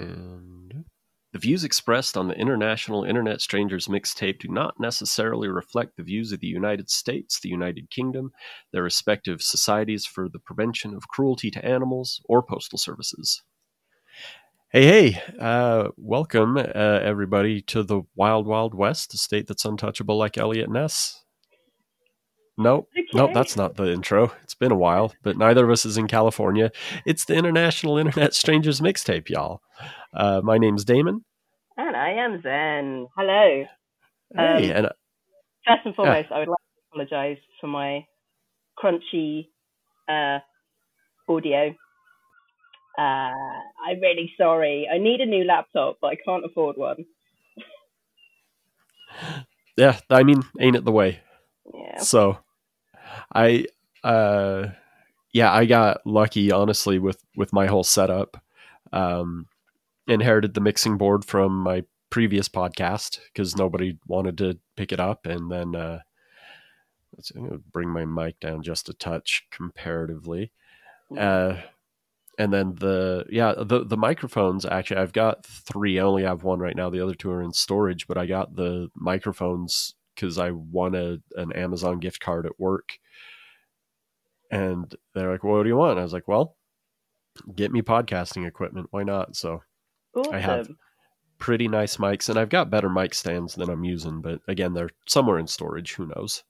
And the views expressed on the International Internet Strangers mixtape do not necessarily reflect the views of the United States, the United Kingdom, their respective societies for the prevention of cruelty to animals, or postal services. Hey, hey, uh, welcome uh, everybody to the Wild Wild West, a state that's untouchable like Eliot Ness. Nope, Okay. nope, that's not the intro. It's been a while, but neither of us is in California. It's the International Internet Strangers mixtape, y'all. Uh, my name's Damon. And I am Zen. Hello. Hey, Um, and uh, First and foremost, I would like to apologise for my crunchy uh, audio. Uh, I'm really sorry. I need a new laptop, but I can't afford one. yeah, I mean, ain't it the way? Yeah. So, I, uh, yeah, I got lucky, honestly, with with my whole setup. Um, inherited the mixing board from my previous podcast because nobody wanted to pick it up, and then uh, let's I'm gonna bring my mic down just a touch comparatively. Uh, and then the yeah the the microphones actually I've got three. I only have one right now. The other two are in storage, but I got the microphones because I won a an Amazon gift card at work. And they're like, well, "What do you want?" I was like, "Well, get me podcasting equipment. Why not?" So awesome. I have pretty nice mics, and I've got better mic stands than I'm using. But again, they're somewhere in storage. Who knows?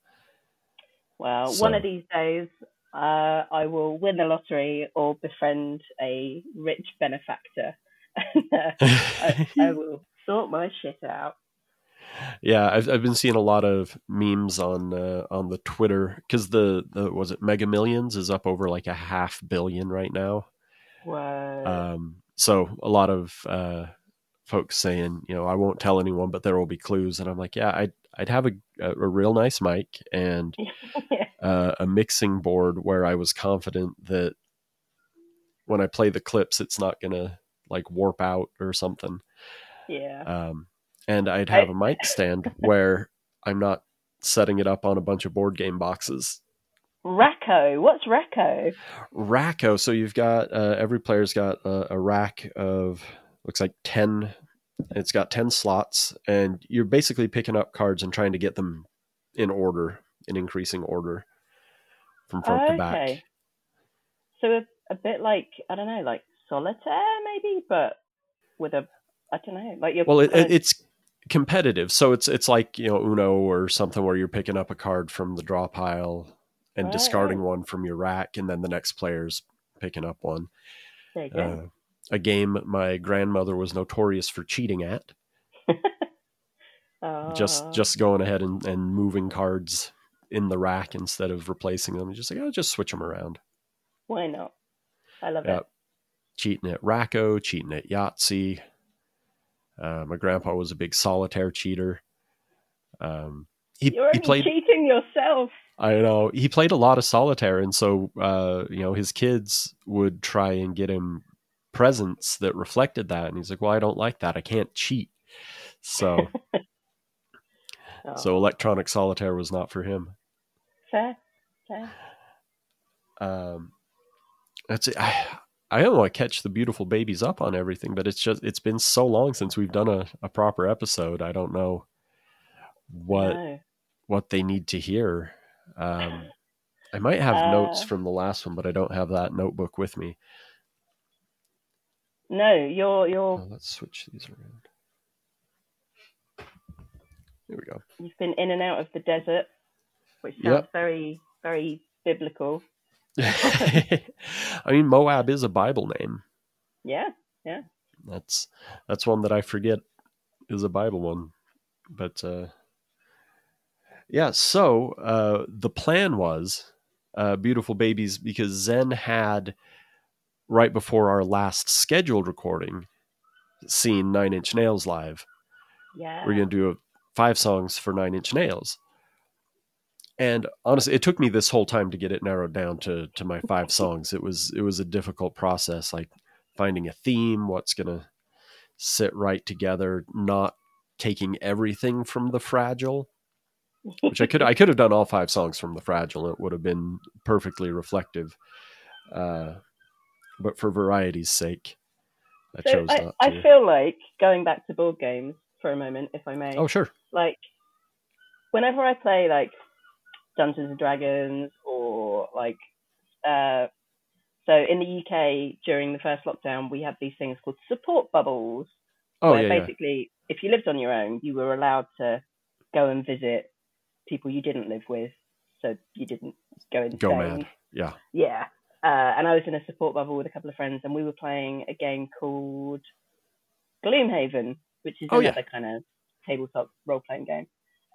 Well, So- one of these days, uh, I will win the lottery or befriend a rich benefactor. I, I will sort my shit out. Yeah, I've I've been seeing a lot of memes on uh, on the Twitter because the the was it Mega Millions is up over like a half billion right now. Whoa. Um, so a lot of uh, folks saying, you know, I won't tell anyone, but there will be clues, and I'm like, yeah, I'd I'd have a a, a real nice mic and yeah. uh, a mixing board where I was confident that when I play the clips, it's not gonna like warp out or something. yeah. Um, and I'd have a mic stand where I'm not setting it up on a bunch of board game boxes. Rack-O. What's Rack-O? Rack-O. So you've got uh, every player's got a, a rack of looks like ten. It's got ten slots, and you're basically picking up cards and trying to get them in order, in increasing order, from front to back. So a, a bit like I don't know, like solitaire maybe, but with a I don't know, like you're Well, it, it's competitive, so it's it's like you know Uno or something where you're picking up a card from the draw pile and Right, discarding one from your rack, and then the next player's picking up one. there you go. Uh, a game my grandmother was notorious for cheating at. Just Ah, just going ahead and, and moving cards in the rack instead of replacing them. Just like oh, just switch them around. why not? I love Yeah. it. Cheating at Rack-O, cheating at Yahtzee. Uh, my grandpa was a big solitaire cheater. Um, he, You're he played cheating yourself. I know he played a lot of solitaire, and so uh, you know his kids would try and get him presents that reflected that, and he's like, "Well, I don't like that. I can't cheat." So, Oh, so electronic solitaire was not for him. fair, fair. Um, that's it. I, I don't want to catch the beautiful babies up on everything, but it's just it's been so long since we've done a, a proper episode. I don't know what No. what they need to hear. Um, I might have notes Uh, from the last one, but I don't have that notebook with me. No, you're you're Oh, let's switch these around. Here we go. you've been in and out of the desert, which sounds Yep. very very biblical. I mean, Moab is a Bible name. Yeah. Yeah. That's that's one that I forget is a Bible one. But uh, yeah, so uh, the plan was uh, beautiful babies because Zen had right before our last scheduled recording seen Nine Inch Nails live. Yeah. we're going to do a, five songs for Nine Inch Nails. And honestly, it took me this whole time to get it narrowed down to to my five songs. It was it was a difficult process, like finding a theme, what's going to sit right together, not taking everything from the Fragile, which I could I could have done all five songs from the Fragile. It would have been perfectly reflective. Uh, but for variety's sake, I So chose I, not I to. feel like going back to board games for a moment, if I may. oh, sure. like whenever I play like Dungeons and Dragons or like uh so in the UK during the first lockdown we had these things called support bubbles Oh, where yeah, yeah. basically if you lived on your own you were allowed to go and visit people you didn't live with so you didn't go insane. Go mad. Yeah. Yeah. Uh, and I was in a support bubble with a couple of friends, and we were playing a game called Gloomhaven, which is Oh, yeah. another kind of tabletop role playing game.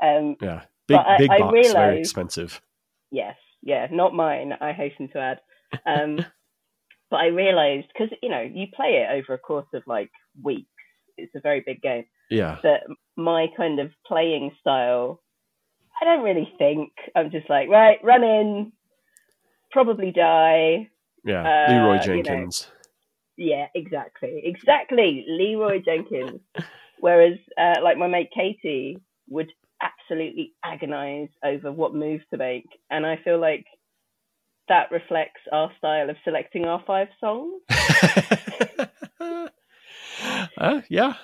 Um, Yeah. Big, But I- big I box, very realised- expensive. yes, yeah, not mine, I hasten to add. Um, but I realised, because, you know, you play it over a course of like weeks, it's a very big game, Yeah. that my kind of playing style, I don't really think. I'm just like, right, run in, probably die, Yeah. Uh, Leroy you know, Jenkins. Yeah, exactly. Exactly. Leroy Jenkins. Whereas, uh, like my mate Katie would absolutely agonize over what move to make. And I feel like that reflects our style of selecting our five songs. uh, yeah.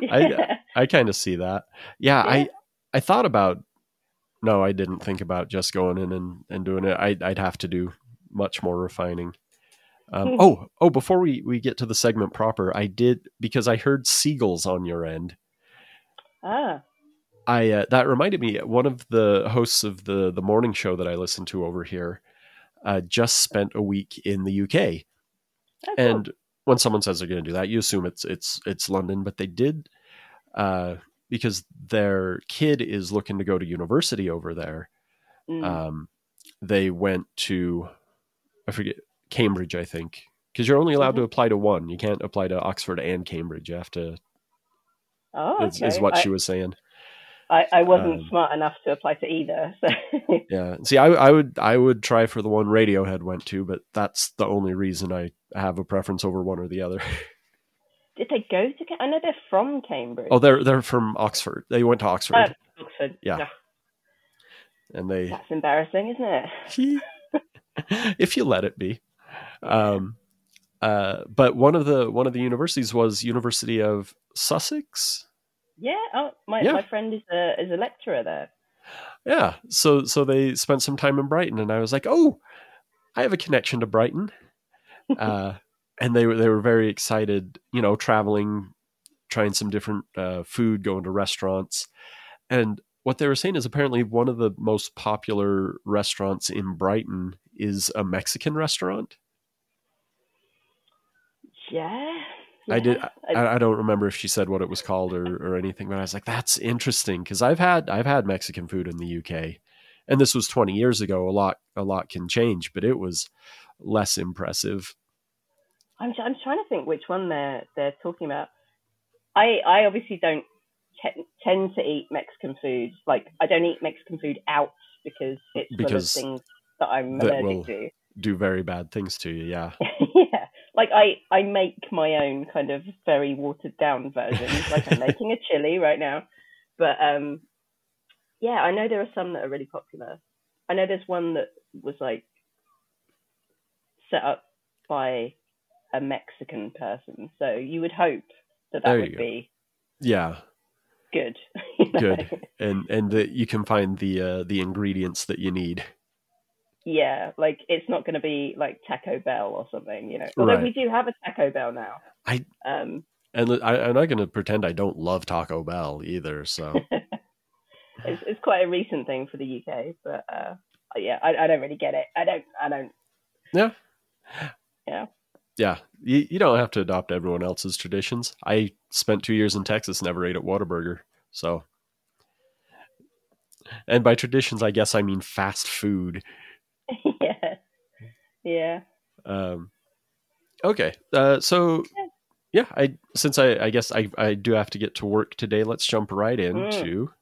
Yeah. I kind of see that. Yeah, Yeah. I I thought about no, I didn't think about just going in and, and doing it. I I'd have to do much more refining. Um, oh, oh, before we, we get to the segment proper, I did because I heard seagulls on your end. ah, I uh, that reminded me one of the hosts of the the morning show that I listen to over here uh, just spent a week in the UK. oh, cool. And when someone says they're going to do that, you assume it's it's it's London, but they did uh, because their kid is looking to go to university over there. Mm. Um, they went to I forget Cambridge, I think, because you're only allowed to Mhm. apply to one. You can't apply to Oxford and Cambridge. You have to. oh, Is, is what I, she was saying. I, I wasn't um, smart enough to apply to either. So Yeah. See, I, I would I would try for the one Radiohead went to, but that's the only reason I have a preference over one or the other. did they go to? I know they're from Cambridge. Oh, they're they're from Oxford. They went to Oxford, Oh, Oxford. Yeah. and they That's embarrassing, isn't it? if you let it be. Um, uh, but one of the one of the universities was University of Sussex. Yeah. Oh, my, Yeah. my friend is a is a lecturer there. Yeah, so so they spent some time in Brighton, and I was like, oh, I have a connection to Brighton, uh, and they were they were very excited, you know, traveling, trying some different uh, food, going to restaurants, and what they were saying is apparently one of the most popular restaurants in Brighton is a Mexican restaurant. Yeah. I did. I, I don't remember if she said what it was called or, or anything, but I was like, "That's interesting," because I've had I've had Mexican food in the UK, and this was 20 years ago. A lot a lot can change, but it was less impressive. I'm I'm trying to think which one they're they're talking about. I I obviously don't te- tend to eat Mexican food. Like I don't eat Mexican food out because it's Because full of things that I'm that will- to. Do very bad things to you. Yeah, yeah. Like I, I make my own kind of very watered down versions. like I'm making a chili right now. But um yeah, I know there are some that are really popular. I know there's one that was like set up by a Mexican person. So you would hope that that would go. be yeah, good. you know? good, and and that you can find the uh, the ingredients that you need. Yeah, like it's not going to be like Taco Bell or something, you know. Although Right. we do have a Taco Bell now. I- um And I, I'm not going to pretend I don't love Taco Bell either. So it's, it's quite a recent thing for the UK, but uh, yeah, I, I don't really get it. I don't, I don't. yeah, you, you don't have to adopt everyone else's traditions. I spent two years in Texas, never ate at Whataburger. So, and by traditions, I guess I mean fast food. Yeah. Um, okay, uh, so yeah, I since I, I guess I, I do have to get to work today. Let's jump right into We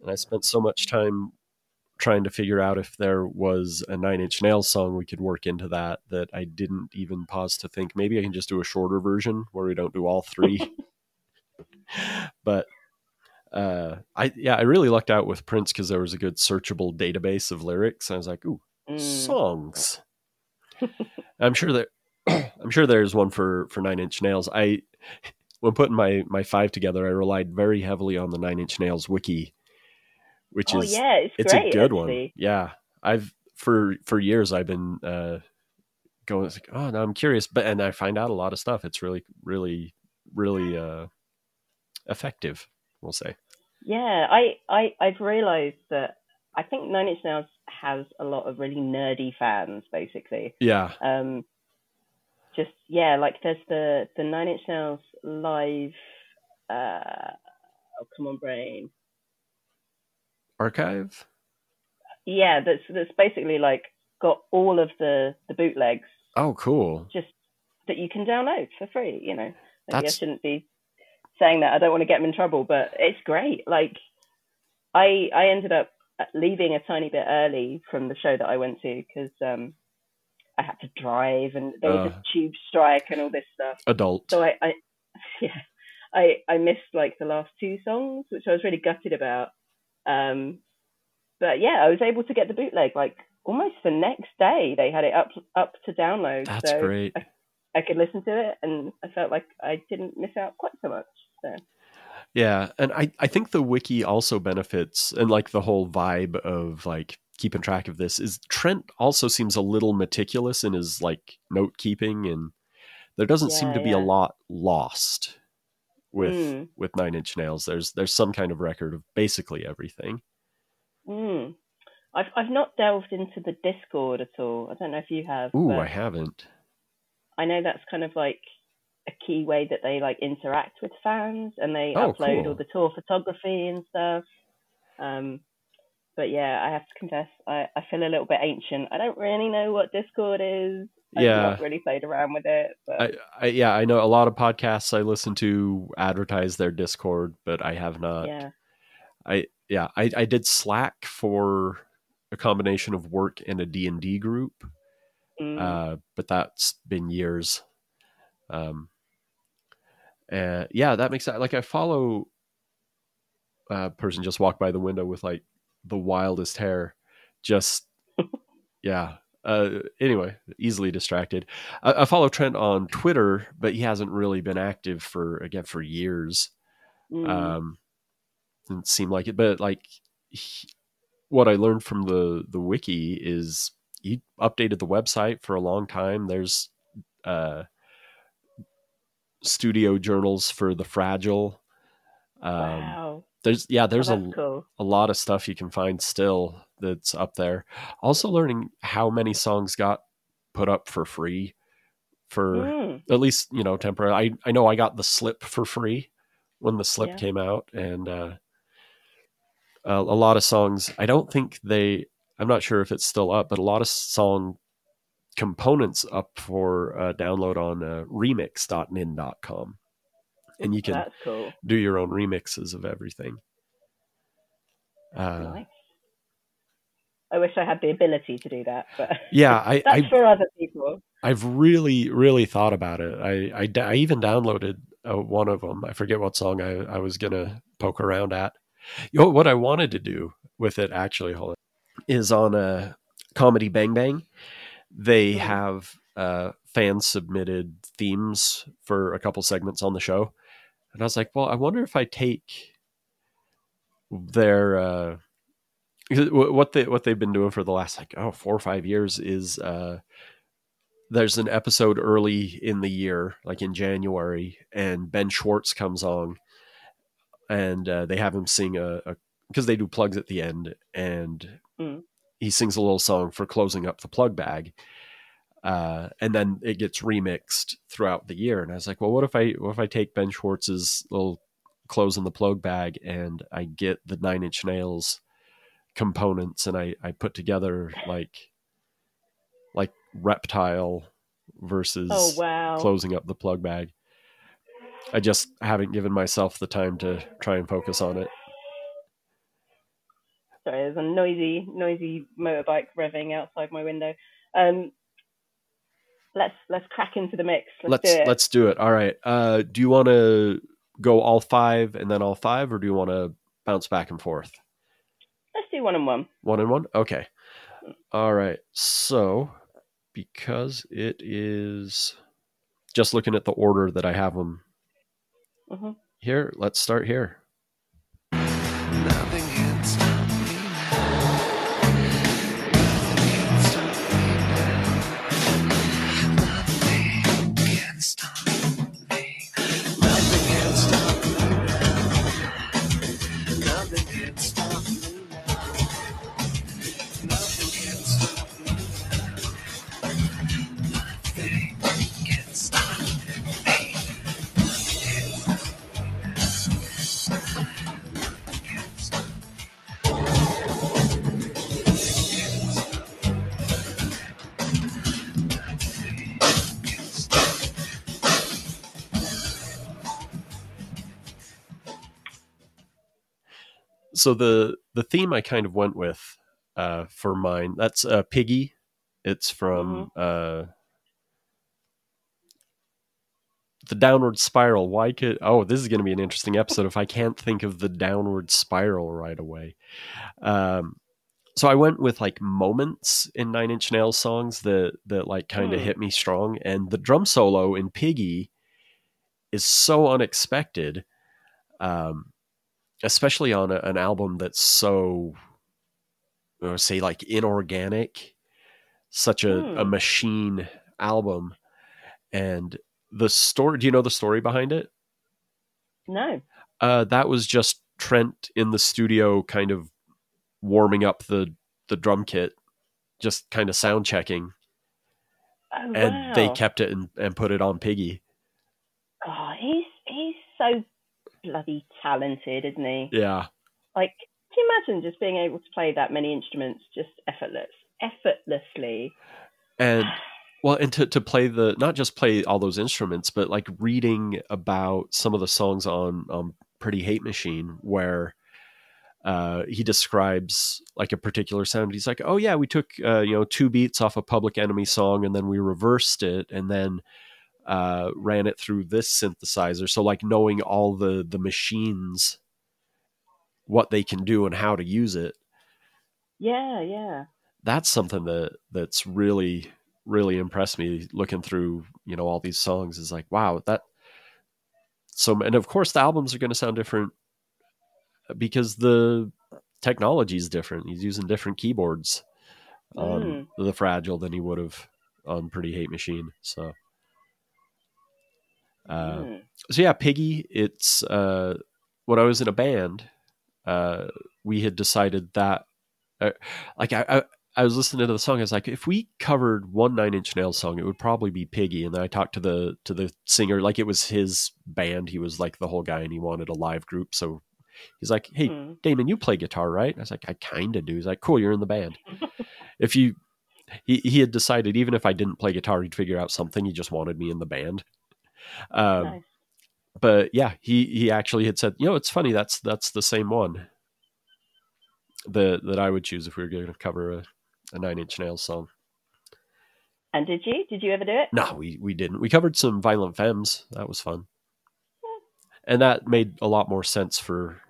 and I spent so much time trying to figure out if there was a Nine Inch Nails song we could work into that that I didn't even pause to think maybe I can just do a shorter version where we don't do all three. but uh, I yeah, I really lucked out with Prince because there was a good searchable database of lyrics. I was like, ooh, Mm. songs. I'm sure that I'm sure there's one for for Nine Inch Nails. I when putting my my five together, I relied very heavily on the Nine Inch Nails wiki, which oh is yeah, it's, it's great, a good one. Yeah, I've for for years I've been uh, going it's like, oh, no, I'm curious, but and I find out a lot of stuff. It's really really really uh, effective. We'll say. Yeah, I, I I've realised that I think Nine Inch Nails has a lot of really nerdy fans, basically. Yeah. Um, just yeah, like there's the the Nine Inch Nails live. Uh, oh come on, brain. Archive. Yeah, that's that's basically like got all of the the bootlegs Oh, cool. just that you can download for free. You know, maybe I shouldn't be saying that. I don't want to get them in trouble, but it's great. Like, I I ended up leaving a tiny bit early from the show that I went to because um, I had to drive and there was Uh. a tube strike and all this stuff. Adult. So I, I yeah, I I missed like the last two songs, which I was really gutted about. Um, but yeah, I was able to get the bootleg like almost the next day. They had it up up to download. That's so great. I, I could listen to it, and I felt like I didn't miss out quite so much. So Yeah, and I I think the wiki also benefits and like the whole vibe of like keeping track of this is Trent also seems a little meticulous in his like note keeping and there doesn't seem Yeah, to be a lot lost with Mm. with Nine Inch Nails. There's there's some kind of record of basically everything. mm. I've I've not delved into the Discord at all. I don't know if you have. Ooh, I haven't. I know that's kind of like a key way that they like interact with fans and they Oh, upload cool. all the tour photography and stuff. Um, but yeah, I have to confess, I, I feel a little bit ancient. I don't really know what Discord is. I've Yeah. not really played around with it. But I, I yeah, I know a lot of podcasts I listen to advertise their Discord, but I have not. yeah, I yeah, I, I did Slack for a combination of work and a D&D group. Mm. Uh, but that's been years. Um, and yeah, that makes sense. Like I follow a person just walked by the window with like the wildest hair, just yeah. Uh, anyway, easily distracted. I, I follow Trent on Twitter, but he hasn't really been active for again for years. Mm. Um, didn't seem like it, but like he, what I learned from the the wiki is he updated the website for a long time. There's uh, studio journals for the fragile. Um, wow, There's yeah, there's oh, a cool. a lot of stuff you can find still that's up there. Also learning how many songs got put up for free for Mm. at least you know temporary. I I know I got the slip for free when the slip Yeah. came out, and uh, a, a lot of songs. I don't think they. I'm not sure if it's still up, but a lot of song components up for uh, download on uh, remix.nin.com, and you can cool. do your own remixes of everything. Uh, nice. I wish I had the ability to do that, but yeah, I, that's I for other people. I've really, really thought about it. I, I, I even downloaded uh, one of them. I forget what song I, I was gonna poke around at. You know, what I wanted to do with it actually, hold on, is on a comedy Bang Bang. They Hmm. have uh, fans submitted themes for a couple segments on the show, and I was like, well, I wonder if I take their uh, what they what they've been doing for the last like oh four or five years is uh, there's an episode early in the year, like in January, and Ben Schwartz comes on, and uh, they have him sing a because they do plugs at the end, and Mm. he sings a little song for closing up the plug bag, uh, and then it gets remixed throughout the year. And I was like, well, what if I what if I take Ben Schwartz's little closing the plug bag and I get the Nine Inch Nails components and I I put together like like reptile versus Oh wow, closing up the plug bag. I just haven't given myself the time to try and focus on it. sorry, there's a noisy, noisy motorbike revving outside my window. Um, let's let's crack into the mix. Let's, let's do it. let's do it. All right. Uh, do you want to go all five and then all five, or do you want to bounce back and forth? Let's do one on one. One and one. Okay. All right. So because it is just looking at the order that I have them Mhm. here, let's start here. So the the theme I kind of went with uh, for mine that's uh, Piggy. It's from uh, the Downward Spiral. Why could oh this is going to be an interesting episode if I can't think of the Downward Spiral right away. Um, so I went with like moments in Nine Inch Nails songs that that like kind of Hmm. hit me strong, and the drum solo in Piggy is so unexpected. Um, especially on a, an album that's so uh, say like inorganic such a, a Hmm. machine album and the story do you know the story behind it No. uh, that was just trent in the studio kind of warming up the the drum kit just kind of sound checking Oh, and wow. they kept it and, and put it on piggy Oh, he's he's so bloody talented, isn't he? yeah Like, can you imagine just being able to play that many instruments just effortless, effortlessly? and well and to, to play the not just play all those instruments but like reading about some of the songs on um, pretty hate machine where uh, he describes like a particular sound he's like oh yeah we took uh, you know two beats off a public enemy song and then we reversed it and then uh, ran it through this synthesizer. So like knowing all the the machines what they can do and how to use it. Yeah, yeah. that's something that that's really really impressed me looking through you know all these songs is like wow that so and of course the albums are going to sound different because the technology is different. He's using different keyboards on the fragile than he would have on pretty hate machine so uh, Mm. so yeah piggy it's uh when i was in a band uh we had decided that uh, like I, I i was listening to the song i was like if we covered one nine inch nails song it would probably be piggy. And then i talked to the to the singer like it was his band. He was like the whole guy and he wanted a live group. So he's like hey Mm. damon you play guitar right? I was like i kind of do. He's like cool you're in the band. If you he, he had decided even if i didn't play guitar he'd figure out something. He just wanted me in the band um, Nice. but yeah, he he actually had said, you know, it's funny that's that's the same one that that I would choose if we were going to cover a, a Nine Inch Nails song. And did you? Did you ever do it? No, we we didn't. We covered some Violent Femmes. That was fun, and that made a lot more sense for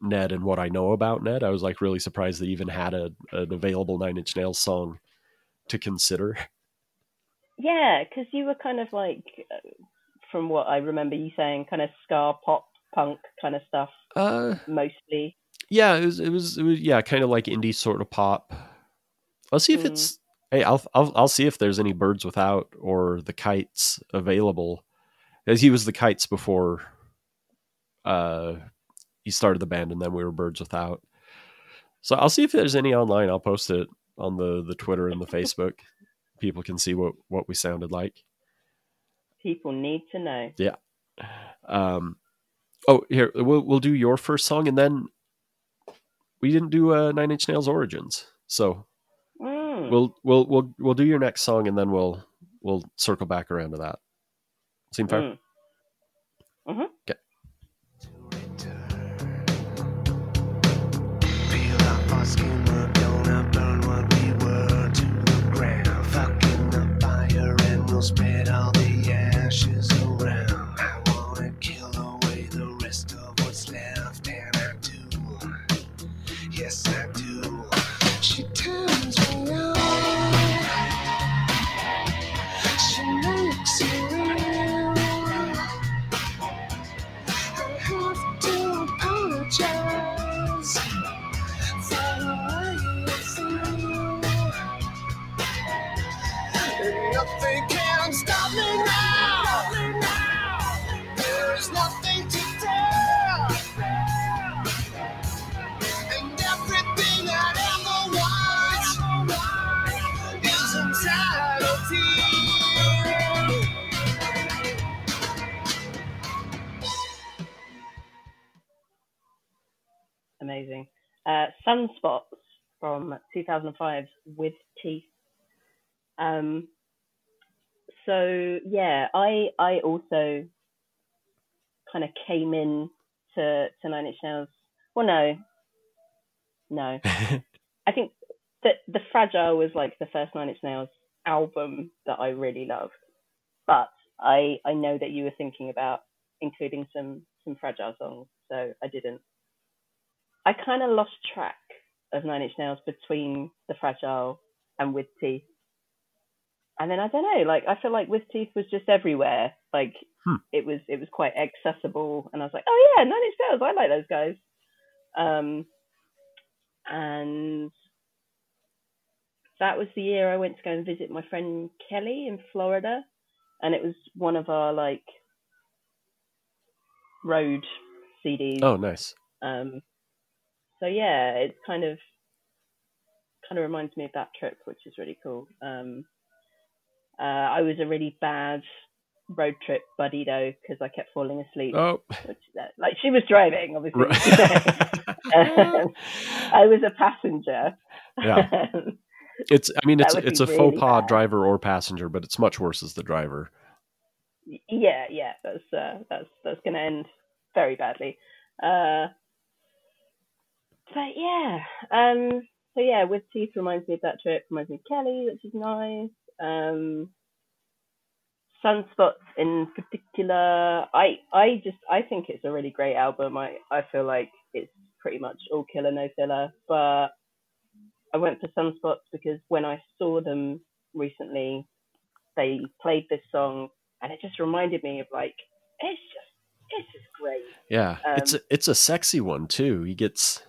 Ned and what I know about Ned. I was like really surprised that he even had a an available Nine Inch Nails song to consider. Yeah, because you were kind of like, from what I remember you saying, kind of ska pop punk kind of stuff Uh, mostly. yeah, it was it was, it was yeah, kind of like indie sort of pop. I'll see if Mm. it's hey, I'll I'll I'll see if there's any birds without or the kites available. As he was the kites before uh he started the band and then we were birds without. So I'll see if there's any online. I'll post it on the the Twitter and the Facebook. People can see what what we sounded like. People need to know. Yeah. Um, oh, here we'll we'll do your first song, and then we didn't do uh, Nine Inch Nails Origins, so Mm. we'll we'll we'll we'll do your next song, and then we'll we'll circle back around to that. Seem fair? Mm. Peel up our Amazing. Uh, Sunspots from 2005 With Teeth. Um, so yeah, I I also kind of came in to to Nine Inch Nails. Well, no, no. I think that the Fragile was like the first Nine Inch Nails album that I really loved. But I I know that you were thinking about including some some Fragile songs, so I didn't. I kind of lost track of Nine Inch Nails between the Fragile and With Teeth. And then I don't know, like I feel like With Teeth was just everywhere. Like Hmm. it was it was quite accessible, and I was like, oh yeah, Nine Inch Nails, I like those guys. Um, and that was the year I went to go and visit my friend Kelly in Florida, and it was one of our like road CDs. oh, nice. Um, so yeah, it's kind of kind of reminds me of that trip, which is really cool. Um, uh, I was a really bad road trip buddy though because I kept falling asleep. Oh, Which, uh, like she was driving, obviously. right. Um, I was a passenger. Yeah. it's. I mean, it's it's a faux pas bad. driver or passenger, but it's much worse as the driver. yeah, yeah, that's uh, that's that's gonna end very badly. Uh, but yeah, um, so yeah, with teeth reminds me of that trip. Reminds me of Kelly, which is nice. Um, Sunspots in particular, I I just I think it's a really great album. I I feel like it's pretty much all killer no filler, but I went for Sunspots because when I saw them recently, they played this song and it just reminded me of like it's just it's just great. Yeah, it's Um, a, it's a sexy one too. He gets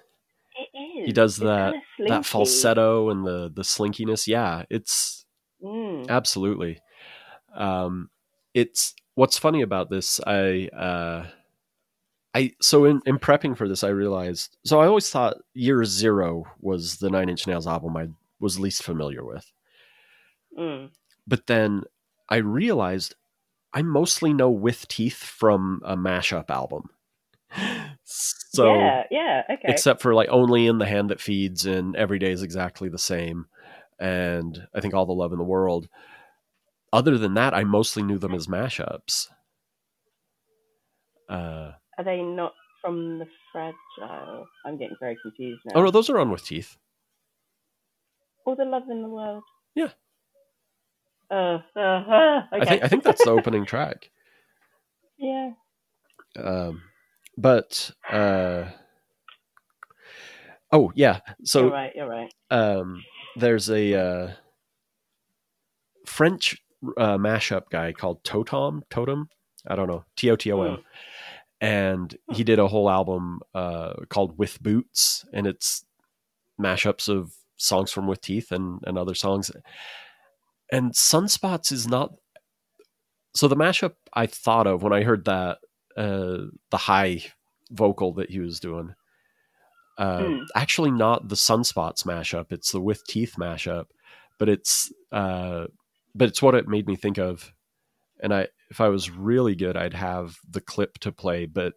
is. He does It's that- kinda that falsetto and the the slinkiness. Yeah, it's Mm. absolutely. Um, it's what's funny about this. I uh, I so in in prepping for this, I realized. So I always thought Year Zero was the Nine Inch Nails album I was least familiar with. Mm. but then I realized I mostly know With Teeth from a mashup album. So, yeah, yeah, okay. except for like Only in the Hand That Feeds and Every Day is Exactly the Same, and I think All the Love in the World. Other than that, I mostly knew them as mashups. Uh, Are they not from the Fragile? I'm getting very confused now. oh no, those are on With Teeth. All the love in the world. Yeah. Uh, uh, uh, okay. I think I think that's the opening track. yeah. Um, but uh, oh yeah, so you're right. You're right. um, there's a uh, French uh, mashup guy called Totom. Totem, I don't know, T O T O M, Mm. and he did a whole album uh, called With Boots, and it's mashups of songs from With Teeth and and other songs. And Sunspots is not. So the mashup I thought of when I heard that uh, the high vocal that he was doing. Uh, Hmm. Actually, not the Sunspots mashup. It's the With Teeth mashup, but it's uh, but it's what it made me think of. And I, if I was really good, I'd have the clip to play. But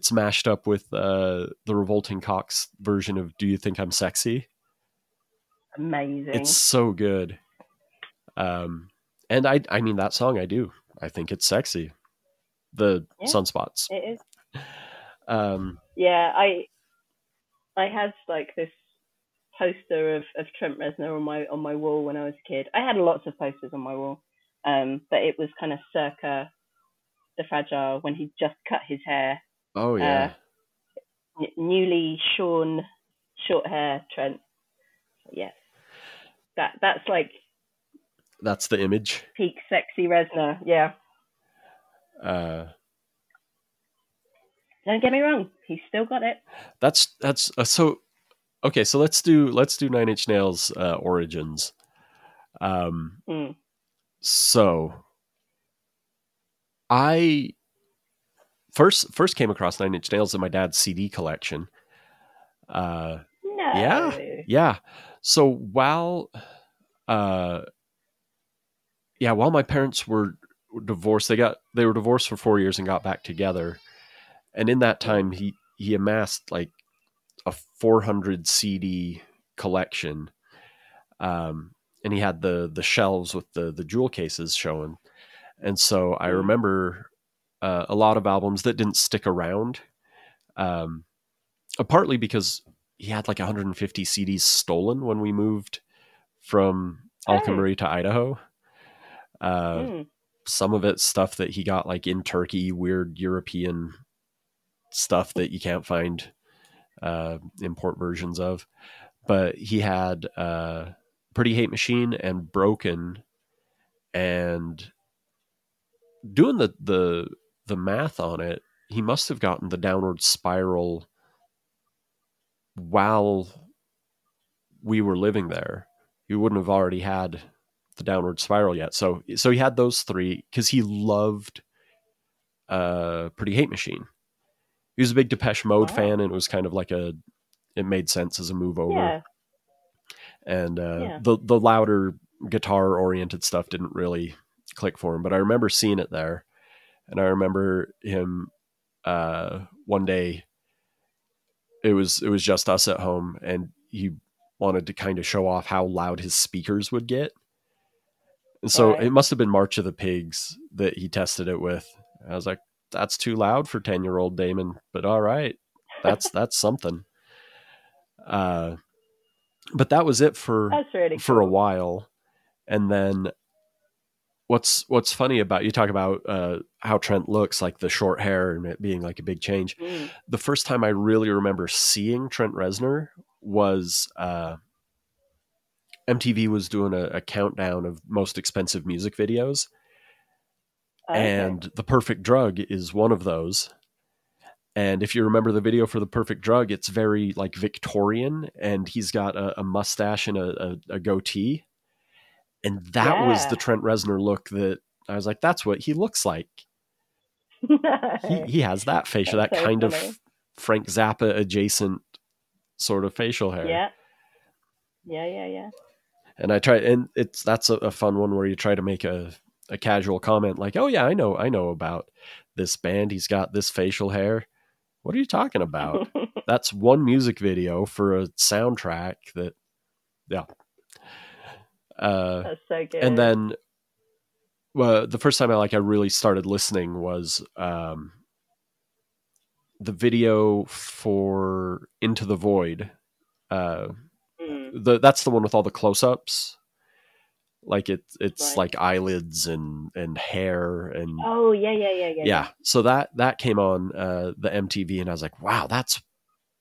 it's mashed up with uh, the Revolting Cocks version of "Do You Think I'm Sexy." Amazing. It's so good. Um, and I, I mean that song. I do. I think it's sexy. The Yeah. sunspots. It is. Um, Yeah, I I had like this poster of, of Trent Reznor on my on my wall when I was a kid. I had lots of posters on my wall, um, but it was kind of circa the fragile when he just cut his hair, oh yeah, n- newly shorn short hair Trent. Yes, that that's like that's the image. peak sexy Reznor. Yeah, Uh, don't get me wrong, he's still got it. that's that's uh, so. Okay, so let's do let's do Nine Inch Nails uh, origins. Um, Mm. so I first first came across Nine Inch Nails in my dad's CD collection. Uh, No. Yeah. yeah. So while, uh, yeah, while my parents were divorced, they got they were divorced for four years and got back together, and in that time he he amassed like a 400 CD collection, um, and he had the the shelves with the the jewel cases showing, and so I Mm. remember uh, a lot of albums that didn't stick around, um, uh, partly because he had like 150 CDs stolen when we moved from Oh. Alcamarie to Idaho. Uh, Mm. Some of it stuff that he got like in Turkey, weird European stuff that you can't find uh, import versions of. But he had uh, Pretty Hate Machine and Broken, and doing the the the math on it, he must have gotten the downward spiral while we were living there. He wouldn't have already had the downward spiral yet. So so he had those three because he loved uh Pretty Hate Machine. He was a big Depeche Mode Wow. fan, and it was kind of like a it made sense as a move over. Yeah. And uh, Yeah. the the louder guitar oriented stuff didn't really click for him. But I remember seeing it there, and I remember him uh, one day. It was it was just us at home, and he wanted to kind of show off how loud his speakers would get. And so Right. it must have been March of the Pigs that he tested it with. I was like, "That's too loud for ten year old Damon," but all right, that's that's something. Uh, but that was it for for a while, and then what's what's funny about you talk about uh, how Trent looks like the short hair and it being like a big change. Mm. The first time I really remember seeing Trent Reznor was uh, MTV was doing a, a countdown of most expensive music videos, Okay. and the perfect drug is one of those and if you remember the video for the perfect drug it's very like victorian and he's got a, a mustache and a, a, a goatee and that was the trent reznor look that i was like that's what he looks like. He, he has that facial that so kind funny. of frank zappa adjacent sort of facial hair. Yeah. Yeah, yeah, yeah. and i try and it's that's a, a fun one where you try to make a, a casual comment like oh yeah i know i know about this band. He's got this facial hair. What are you talking about? That's one music video for a soundtrack that yeah uh That's so good. and then well the first time i like i really started listening was um the video for into the void uh Mm. the that's the one with all the close-ups like it it's Right. like eyelids and and hair and Oh yeah, yeah, yeah, yeah. yeah so that that came on uh the mtv and i was like wow that's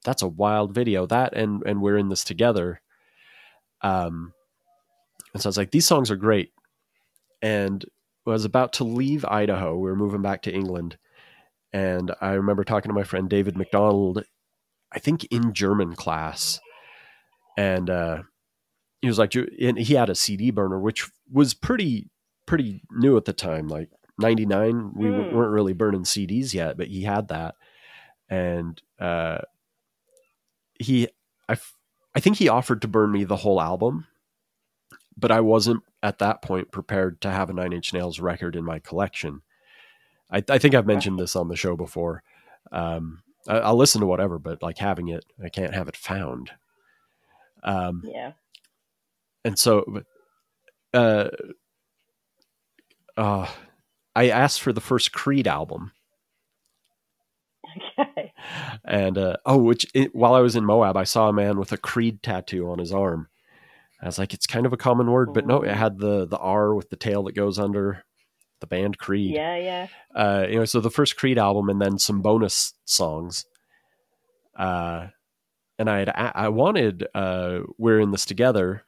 that's a wild video that and and we're in this together um and so i was like these songs are great. And I was about to leave idaho. We were moving back to england. And i remember talking to my friend david mcdonald i think in german class. And uh he was like and he had a cd burner which was pretty pretty new at the time like 99 we Mm. weren't really burning cds yet but he had that. And uh he I, I think he offered to burn me the whole album but i wasn't at that point prepared to have a nine inch nails record in my collection i, I think i've mentioned this on the show before Um, I, I'll listen to whatever, but like having it, I can't have it found. Um, Yeah. and so, uh, uh, I asked for the first Creed album, Okay. and uh, oh, which it, while I was in Moab, I saw a man with a Creed tattoo on his arm. I was like, it's kind of a common word, but no, it had the the R with the tail that goes under the band Creed. Yeah, yeah. uh, you know, so the first Creed album and then some bonus songs. Uh, and I had I wanted uh, "We're in This Together,"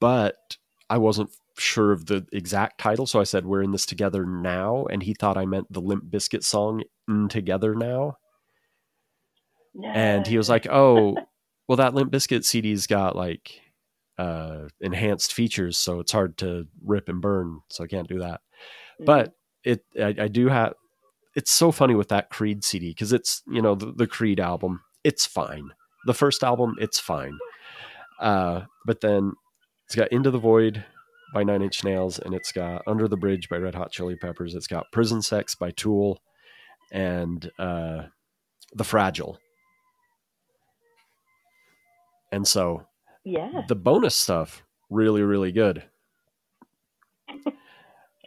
but I wasn't sure of the exact title, so I said "We're in This Together Now," and he thought I meant the Limp Bizkit song "In Together Now," No. and he was like, "Oh, well, that Limp Bizkit CD's got like uh, enhanced features, so it's hard to rip and burn, so I can't do that." Mm. but it I, I do have it's so funny with that creed cd because it's you know the, the creed album it's fine the first album it's fine uh but then it's got into the void by nine inch nails and it's got under the bridge by red hot chili peppers it's got prison sex by tool and uh the fragile and so yeah. the bonus stuff really really good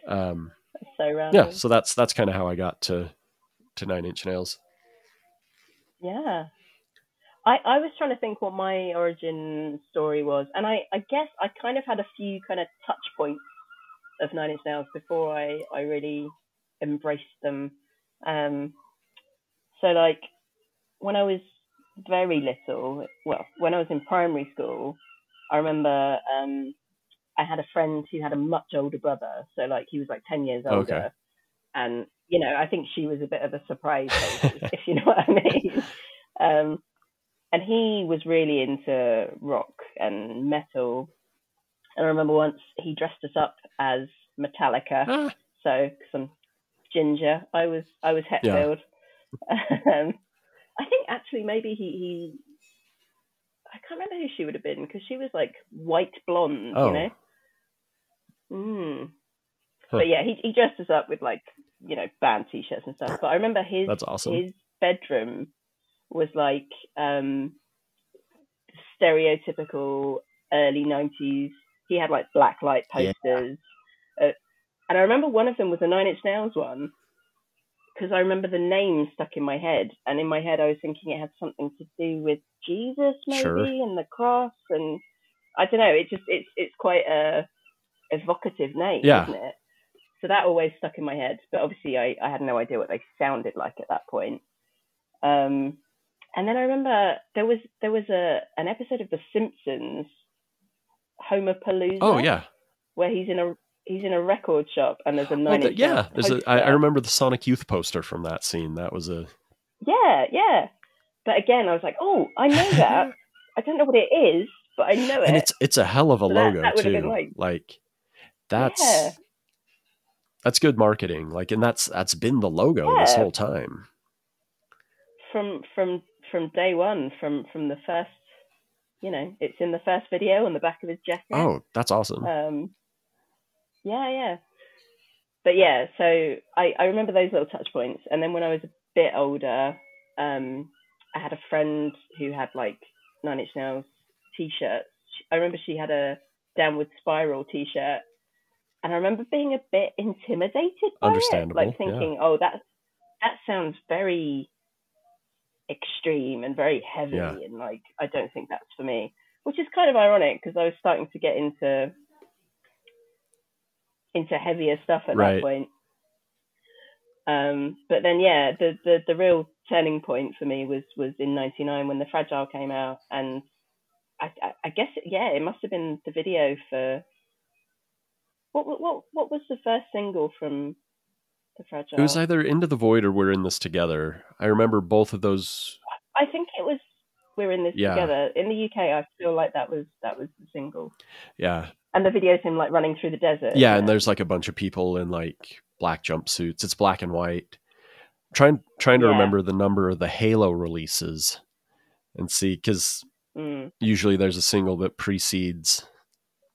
um so random. yeah so that's that's kind of how i got to to nine inch nails Yeah. I, I was trying to think what my origin story was, and I, I guess I kind of had a few kind of touch points of Nine Inch Nails before I, I really embraced them. Um, so, like, when I was very little, well, when I was in primary school, I remember um, I had a friend who had a much older brother. So, like, he was like 10 years older. Okay. And, you know, I think she was a bit of a surprise, if you know what I mean. Um, and he was really into rock and metal. And I remember once he dressed us up as Metallica. Ah, So, some ginger. I was I was Hetfield. um, I think actually maybe he, he I can't remember who she would have been because she was like white blonde, Oh. you know. Mm. Huh. But yeah, he he dressed us up with like you know band t-shirts and stuff. But I remember his that's awesome his bedroom was like um stereotypical early 90s he had like black light Yeah. posters uh, and i remember one of them was a nine inch nails one because i remember the name stuck in my head and in my head i was thinking it had something to do with jesus maybe Sure. and the cross and i don't know it just it's it's quite a evocative name Yeah. isn't it so that always stuck in my head but obviously i, I had no idea what they sounded like at that point um and then I remember there was there was a an episode of The Simpsons, Homerpalooza. oh yeah where he's in a he's in a record shop and there's a nine yeah there's a, I, I remember the sonic youth poster from that scene that was a Yeah, yeah. But again, I was like, oh, I know that. I don't know what it is, but I know it. and it's it's a hell of a So logo that would've too like- like that's Yeah. that's good marketing like and that's that's been the logo this whole time from from from day one, from from the first. You know, it's in the first video on the back of his jacket. oh that's awesome Um, yeah, yeah. But yeah, so I, I remember those little touch points. And then when I was a bit older, um, I had a friend who had like Nine Inch Nails t-shirts. I remember she had a Downward Spiral t-shirt. And I remember being a bit intimidated by Understandable, it. Like thinking, oh, that, that sounds very extreme and very heavy. Yeah. And like, I don't think that's for me which is kind of ironic because I was starting to get into into heavier stuff at Right. that point. Um, but then, yeah, the, the the real turning point for me was was in '99 when the Fragile came out, and I, I, I guess yeah, it must have been the video for what what what, what was the first single from the Fragile? it was either into the void or we're in this together i remember both of those I think it was We're in This Yeah. Together. In the UK, I feel like that was that was the single. yeah And the video's him like running through the desert. yeah and there's like a bunch of people in like black jumpsuits it's black and white trying trying to Yeah. remember the number of the halo releases and see because Mm. usually there's a single that precedes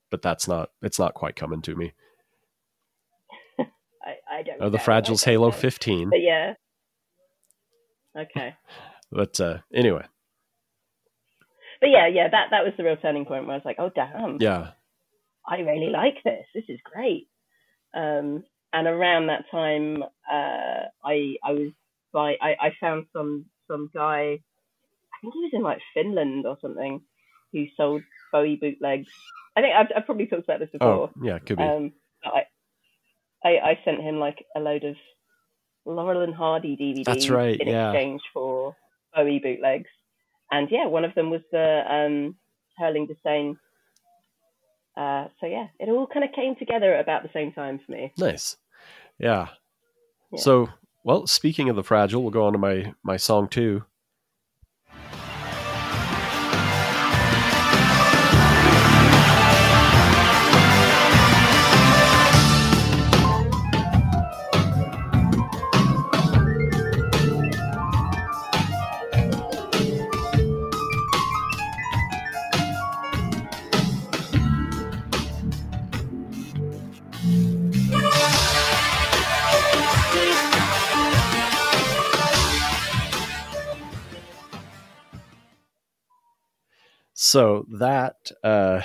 but that's not it's not quite coming to me I, I don't know. oh the fragiles halo know. 15 But yeah. Okay. But uh, anyway, But yeah, yeah, that that was the real turning point where I was like, oh damn, yeah, I really like this. This is great. Um, and around that time, uh, I I was by I, I found some some guy, I think he was in like Finland or something, who sold Bowie bootlegs. I think I've, I've probably talked about this before. oh before. yeah, could be. Um, I, I I sent him like a load of Laurel and Hardy DVDs That's right, in yeah. exchange for Bowie bootlegs. And yeah, one of them was the um, Hurling Disdain. Uh, so yeah, it all kind of came together at about the same time for me. Nice. Yeah. Yeah. So, well, speaking of the fragile, we'll go on to my my song two. So that uh,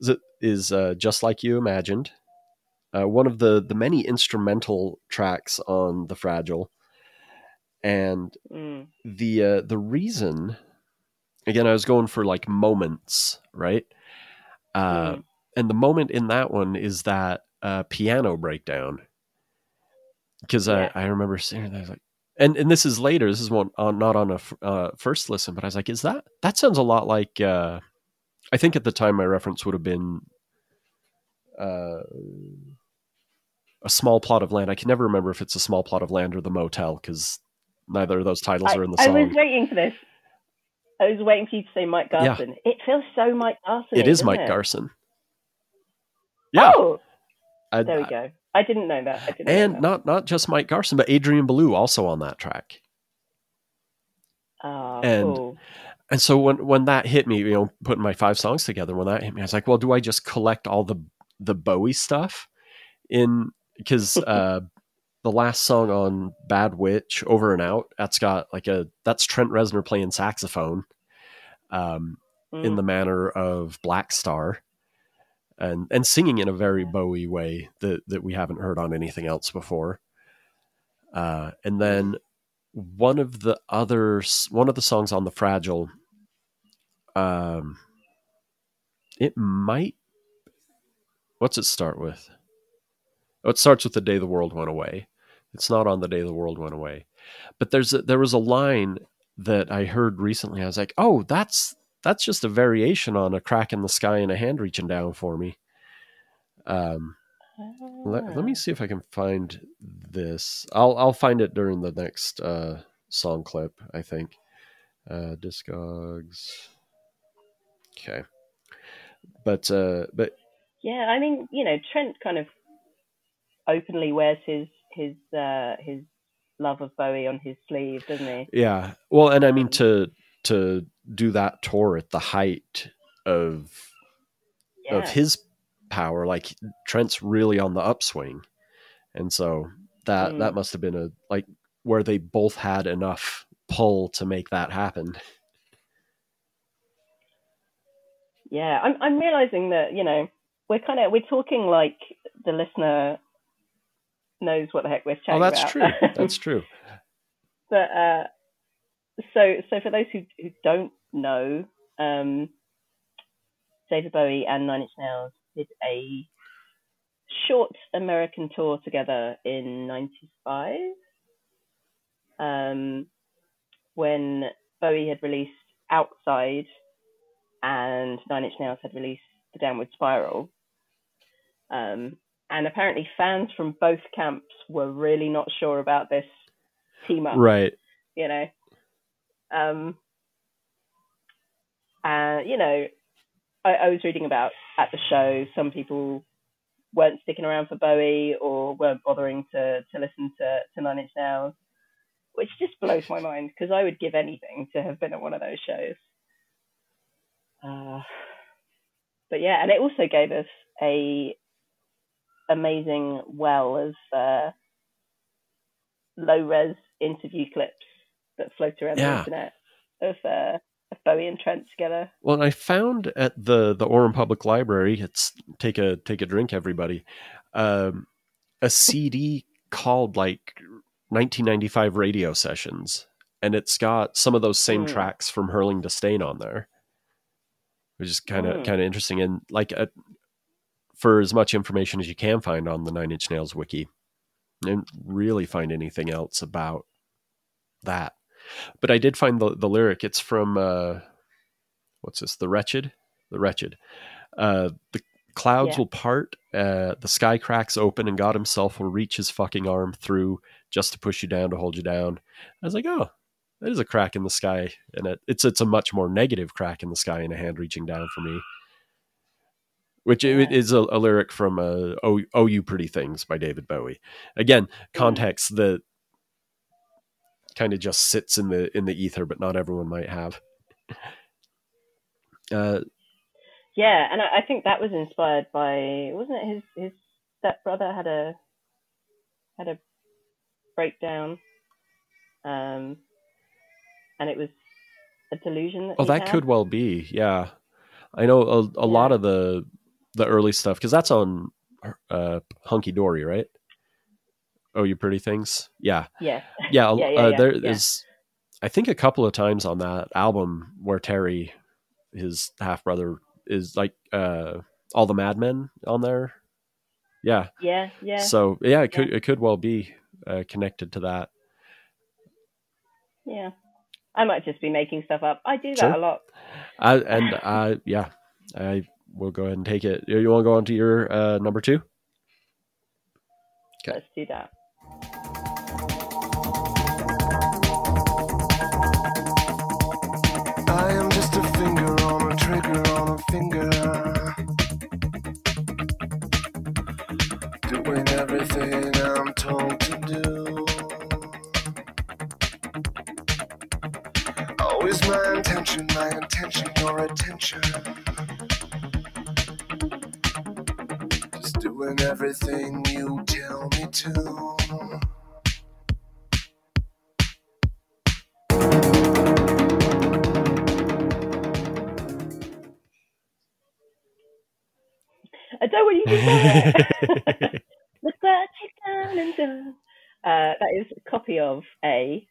is- is uh, just like you imagined. Uh, one of the the many instrumental tracks on the Fragile, and Mm. the uh, the reason, again, I was going for like moments, right? Uh, Mm. And the moment in that one is that uh, piano breakdown, because Yeah. I I remember sitting there I was like, and and this is later. This is one on not on a f- uh, first listen, but I was like, is that that sounds a lot like? Uh, I think at the time my reference would have been uh, a small plot of land. I can never remember if it's a small plot of land or the motel because neither of those titles I, are in the song. I was waiting for this. I was waiting for you to say Mike Yeah. Garson. It feels so Mike Garson. it is Mike Garson. Yeah, Oh, I- there we go. I didn't know that. Didn't know and that. not not just Mike Garson, but Adrian Belew also on that track. Ah, and- cool. And so when when that hit me, you know, putting my five songs together, when that hit me, I was like, well, do I just collect all the the Bowie stuff in because uh, the last song on Bad Witch, Over and Out, that's got like a that's Trent Reznor playing saxophone, um, in Mm. the manner of Blackstar, and and singing in a very Bowie way that that we haven't heard on anything else before. Uh, and then one of the other one of the songs on the Fragile, um, it might. What's it start with? Oh, it starts with the day the world went away. It's not on the day the world went away, but there's a, there was a line that I heard recently. I was like, oh, that's that's just a variation on a crack in the sky and a hand reaching down for me. Um, let, let me Ah. see if I can find this. I'll I'll find it during the next uh, song clip. I think. Uh, Discogs. Okay. But uh, but Yeah, I mean, you know, Trent kind of openly wears his his uh, his love of Bowie on his sleeve, doesn't he? yeah. Well, and I mean Um, to to do that tour at the height of Yeah. of his power, like Trent's really on the upswing, and so that Mm. that must have been a like where they both had enough pull to make that happen. Yeah, I'm I'm realizing that you know we're kind of we're talking like the listener knows what the heck we're chatting Oh, that's about. true. That's true. but uh, so so for those who who don't know, um, David Bowie and Nine Inch Nails did a short American tour together in '95, um, when Bowie had released Outside and Nine Inch Nails had released The Downward Spiral. Um, and apparently, fans from both camps were really not sure about this team up Right. you know. Um, uh, you know, I, I was reading about at the show, some people weren't sticking around for Bowie or weren't bothering to, to listen to, to Nine Inch Nails, which just blows my mind because I would give anything to have been at one of those shows. Uh, but yeah, and it also gave us a amazing well of uh, low res interview clips that float around Yeah. the internet of uh, of Bowie and Trent together. Well, I found at the the Orem Public Library. It's take a take a drink, everybody. Um, a CD called like 1995 radio sessions, and it's got some of those same Mm. tracks from Hurling to Stain on there, which is kind of Mm. kind of interesting. And like uh for as much information as you can find on the Nine Inch Nails wiki, and really find anything else about that. But I did find the the lyric. It's from uh, what's this? The Wretched, the Wretched. Uh, the clouds Yeah. will part, uh, the sky cracks open, and God Himself will reach His fucking arm through just to push you down to hold you down. I was like, oh, that is a crack in the sky, and it, it's it's a much more negative crack in the sky and a hand reaching down for me. Which Yeah. is a, a lyric from uh, "Oh, oh, you pretty things" by David Bowie. Again, context that kind of just sits in the in the ether, but not everyone might have. Uh, Yeah, and I, I think that was inspired by wasn't it his his stepbrother had a had a breakdown, um, and it was a delusion that oh, that had. could well be. Yeah, I know a, a lot of the the early stuff because that's on uh, Hunky Dory, right? Oh, you pretty things. Yeah, yeah yeah. Yeah, yeah, uh, yeah, there is, I think, a couple of times on that album where Terry, his half brother, is like uh, all the madmen on there. Yeah. yeah yeah So yeah, it could it could well be uh, connected to that. yeah. I might just be making stuff up. I do that Sure. a lot. I, and uh, yeah, I will go ahead and take it. You want to go on to your uh, number two? Okay. Let's do that. Always my intention, my intention, your attention. Just doing everything you tell me to. I don't want you to say it. Look what I take down and done. Uh, that is a copy of A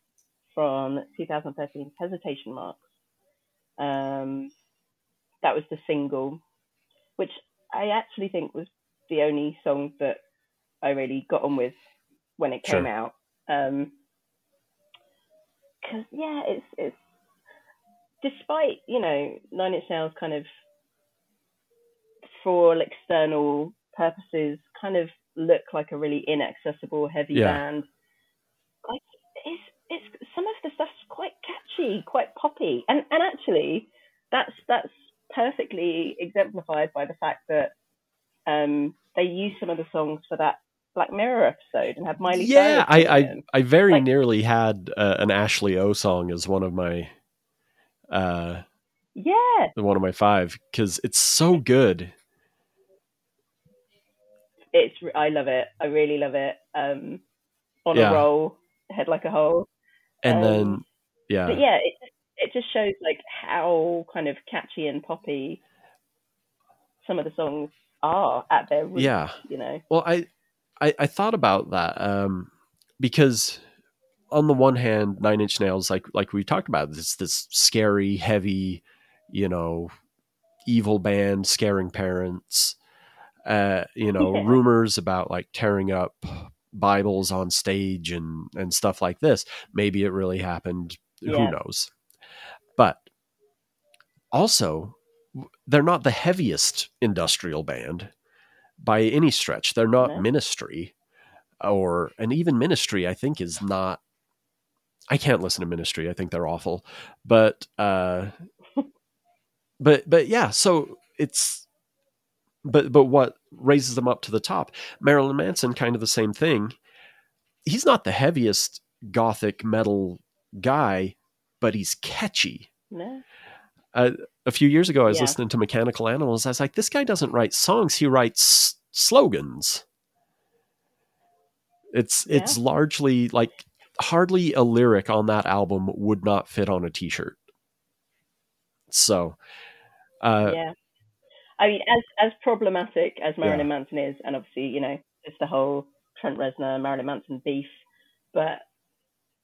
from 2013 Hesitation Marks. Um, that was the single, which I actually think was the only song that I really got on with when it came Sure. out. Um 'cause yeah, it's it's despite you know Nine Inch Nails kind of for all external purposes kind of look like a really inaccessible heavy Yeah. band. Like it's it's some of the stuff's quite catchy, quite poppy, and and actually that's that's perfectly exemplified by the fact that um, they used some of the songs for that Black Mirror episode and had Miley yeah, I, I. I very Like- nearly had uh, an Ashley O song as one of my uh yeah, one of my five because it's so good. it's I love it. I really love it. Um, on Yeah. a roll, head like a hole. And Um, then yeah, But yeah, it it just shows like how kind of catchy and poppy some of the songs are at their roots. yeah. You know. Well, I, I I thought about that um, because on the one hand, Nine Inch Nails, like like we talked about, it's this scary, heavy, you know, evil band scaring parents. Uh, you know, Yeah. rumors about like tearing up Bibles on stage and and stuff like this. Maybe it really happened. Who knows? But also, they're not the heaviest industrial band by any stretch. They're not No. ministry or and even ministry I think is not I can't listen to ministry. I think they're awful. But uh but but yeah, so it's but but what raises them up to the top? Marilyn Manson kind of the same thing. He's not the heaviest gothic metal guy, but he's catchy No. a few years ago, I was Yeah. listening to Mechanical Animals. I was like, this guy doesn't write songs; he writes slogans. It's it's largely like hardly a lyric on that album would not fit on a t-shirt. So, uh, yeah. I mean, as as problematic as Marilyn Manson is, and obviously, you know, it's the whole Trent Reznor Marilyn Manson beef, but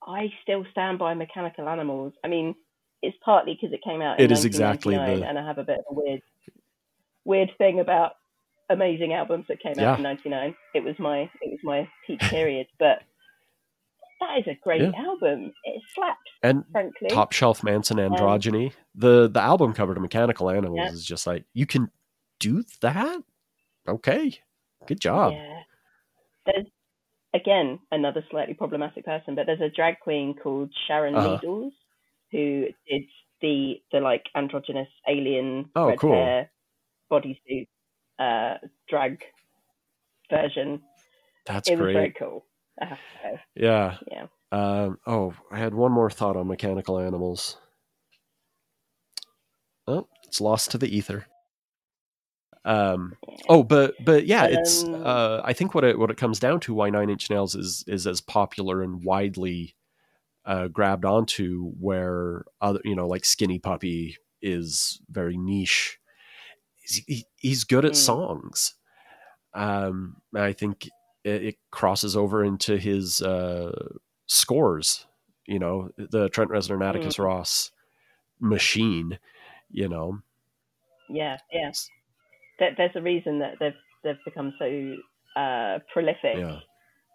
I still stand by Mechanical Animals. I mean, it's partly because it came out. In It is exactly 1999, the- and I have a bit of a weird, weird thing about amazing albums that came Yeah. out in '99. It was my it was my peak period, but that is a great Yeah. album. It slaps, and frankly. Top Shelf Manson um, Androgyny. the the album cover to Mechanical Animals Yeah. is just like you can do that. Okay, good job. Yeah. There's again another slightly problematic person, but there's a drag queen called Sharon Uh-huh. Needles who did the the like androgynous alien Oh, red cool. hair bodysuit uh, drag version. That's it was very cool. I have to say. Yeah. Yeah. Um, oh, I had one more thought on Mechanical Animals. Oh, it's lost to the ether. Um, oh, but but yeah, it's. Um, Uh, I think what it what it comes down to why Nine Inch Nails is is as popular and widely uh, grabbed onto, where other you know like Skinny Puppy is very niche. He's, he, he's good at Mm. songs. Um, I think it, it crosses over into his uh, scores. You know, the Trent Reznor and Atticus Ross machine. You know, Yeah, yeah. There, there's a reason that they've they've become so uh, prolific yeah,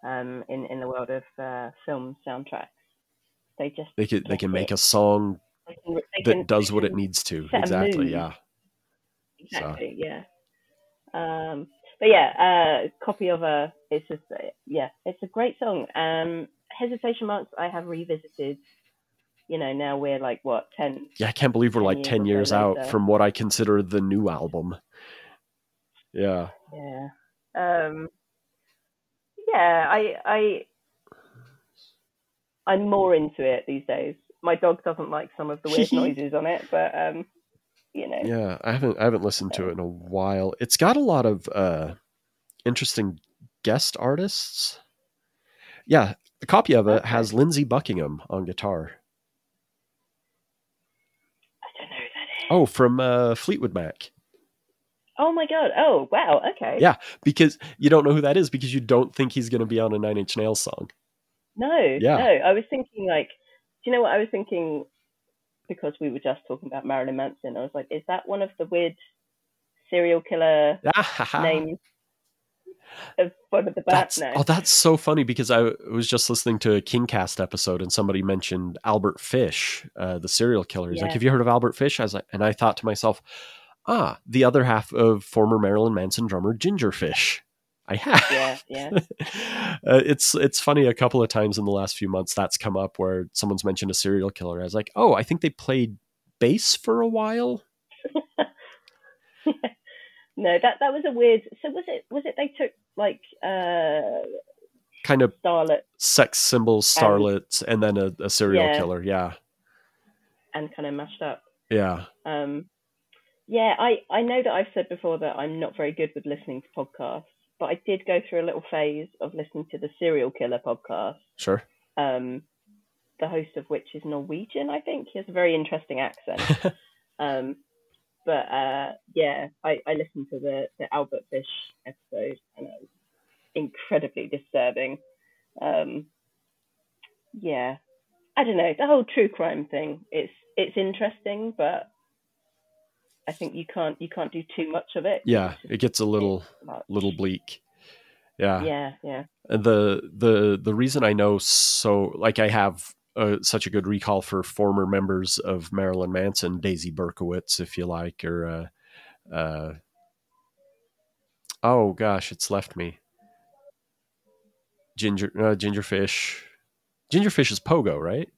um, in in the world of uh, film soundtracks. They just they can they can make it. a song they can, they that can- does what it needs to. Exactly. Yeah. Exactly. Yeah. Um, but yeah, uh, copy of a. It's just uh, yeah, it's a great song. Um, hesitation marks. I have revisited. You know, now we're like what ten? Yeah, I can't believe we're 10 like 10 or so years out later. from what I consider the new album. Yeah. Yeah. Um, yeah. I I I'm more into it these days. My dog doesn't like some of the weird noises on it, but um, you know. Yeah, I haven't I haven't listened to it in a while. It's got a lot of uh interesting guest artists. Yeah, the copy of it Okay. has Lindsey Buckingham on guitar. I don't know who that is. Oh, from uh Fleetwood Mac. Oh my god. Oh wow. Okay. Yeah. Because you don't know who that is because you don't think he's going to be on a Nine Inch Nails song. No. Yeah. No. I was thinking like, do you know what I was thinking? Because we were just talking about Marilyn Manson, I was like, is that one of the weird serial killer names of one of the That's, bands? oh, that's so funny because I was just listening to a Kingcast episode and somebody mentioned Albert Fish, uh, the serial killer. He's like, "Have you heard of Albert Fish?" I was like, and I thought to myself, "Ah, the other half of former Marilyn Manson drummer Ginger Fish." I have. Yeah. Yeah. uh, it's it's funny. A couple of times in the last few months, that's come up where someone's mentioned a serial killer. I was like, "Oh, I think they played bass for a while." no, that that was a weird. So was it? Was it they took like uh Kind of Starlet sex symbols, starlets, and then a, a serial Yeah. killer. Yeah, and kind of mashed up? yeah. Um, yeah, I, I know that I've said before that I'm not very good with listening to podcasts, but I did go through a little phase of listening to the Serial Killer podcast, Sure. um, the host of which is Norwegian, I think. He has a very interesting accent. um, but uh, yeah, I, I listened to the, the Albert Fish episode and it was incredibly disturbing. Um, yeah, I don't know. The whole true crime thing, it's it's interesting, but I think you can't you can't do too much of it. yeah, it gets a little little bleak. Yeah. Yeah, yeah. And the the the reason I know so like I have uh, such a good recall for former members of Marilyn Manson, Daisy Berkowitz, if you like, or uh, uh, oh gosh, it's left me. Ginger, uh, Gingerfish, Gingerfish is Pogo, right?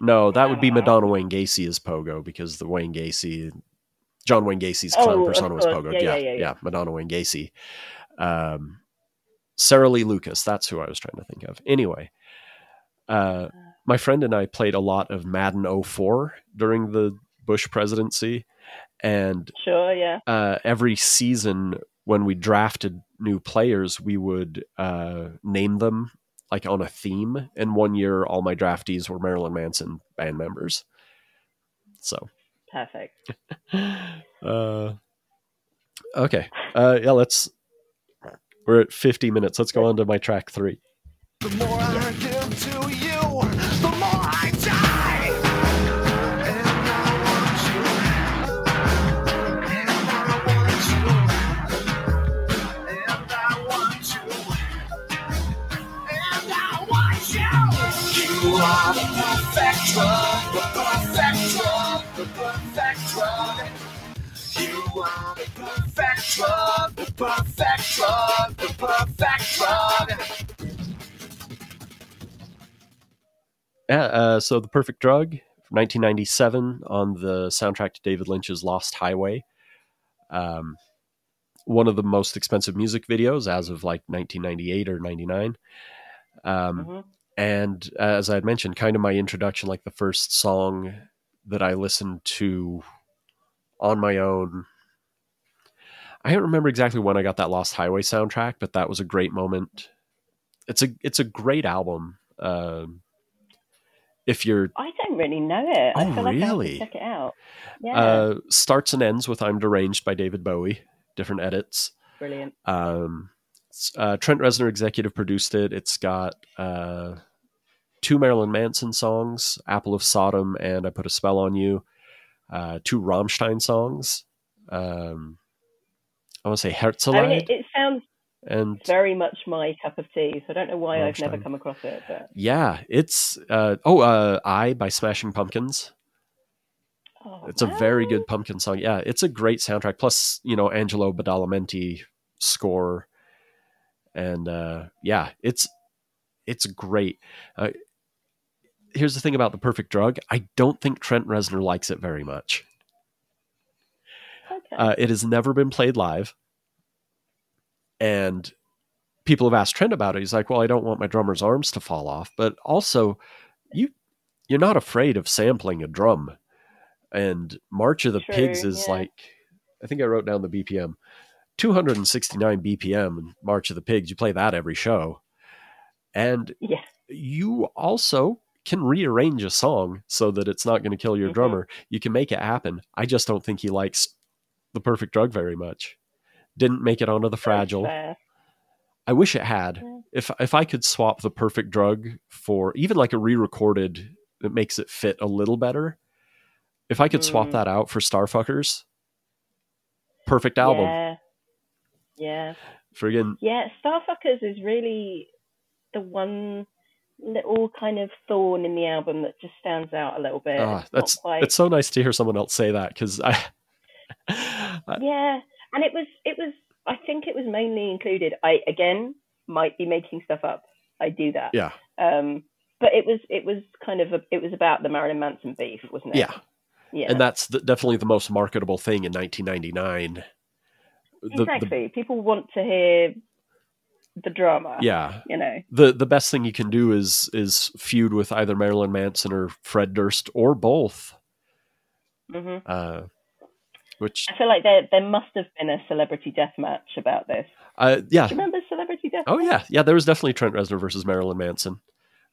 No, that would be Madonna Wayne Gacy as Pogo because the Wayne Gacy, John Wayne Gacy's clown Oh, persona was. Pogo. Yeah, Yeah, yeah, yeah, yeah. Madonna Wayne Gacy. Um, Sara Lee Lucas, that's who I was trying to think of. Anyway, uh, my friend and I played a lot of Madden 04 during the Bush presidency, and Sure, yeah. uh, every season when we drafted new players, we would uh, name them like on a theme. And one year, all my draftees were Marilyn Manson band members. So, Perfect. uh, okay, uh, yeah, let's. We're at 50 minutes. Let's go on to my track three. Drug, the perfect drug, the perfect drug. Yeah, uh, so The Perfect Drug from 1997 on the soundtrack to David Lynch's Lost Highway. Um, one of the most expensive music videos as of like 1998 or 99. Um, Mhm. And uh, as I had mentioned, kind of my introduction, like the first song that I listened to on my own. I don't remember exactly when I got that Lost Highway soundtrack, but that was a great moment. It's a it's a great album. Um, if you're I don't really know it. Oh, I feel like I really? check it out. Yeah, uh, starts and ends with "I'm Deranged" by David Bowie, different edits. brilliant. Um, uh, Trent Reznor executive produced it. It's got uh, two Marilyn Manson songs, "Apple of Sodom" and "I Put a Spell on You." Uh, two Rammstein songs. Um, I want to say I Herzeleid mean, it, it sounds and very much my cup of tea. So I don't know why I've never come across it, but yeah, it's uh, oh, uh, "I" by Smashing Pumpkins. oh, It's a very good pumpkin song. Yeah, it's a great soundtrack. Plus, you know, Angelo Badalamenti score, and uh, yeah, it's it's great. Uh, here's the thing about the Perfect Drug. I don't think Trent Reznor likes it very much. Okay. Uh, it has never been played live, and people have asked Trent about it. He's like, "Well, I don't want my drummer's arms to fall off, but also, you you're not afraid of sampling a drum." And March of the Pigs is yeah. like, I think I wrote down the BPM, 269 BPM. And March of the Pigs, you play that every show, and yeah, you also can rearrange a song so that it's not going to kill your Mhm. drummer. You can make it happen. I just don't think he likes the perfect drug very much. Didn't make it onto the fragile. I wish it had. If if I could swap the perfect drug for even like a re-recorded that makes it fit a little better. If I could swap Mm. that out for Starfuckers, perfect album. Yeah, yeah, Friggin' yeah. Starfuckers is really the one little kind of thorn in the album that just stands out a little bit. ah, It's that's it's so nice to hear someone else say that because I Yeah, and it was it was I think it was mainly included. I again might be making stuff up. I do that. yeah Um, but it was it was kind of a, it was about the Marilyn Manson beef, wasn't it? yeah yeah. and that's the, definitely the most marketable thing in 1999. The, the, exactly. People want to hear the drama. yeah, You know. the the best thing you can do is is feud with either Marilyn Manson or Fred Durst or both. hmm Uh, which I feel like there there must have been a celebrity death match about this. uh, yeah, Do you remember celebrity death? oh Match? yeah, yeah. There was definitely Trent Reznor versus Marilyn Manson.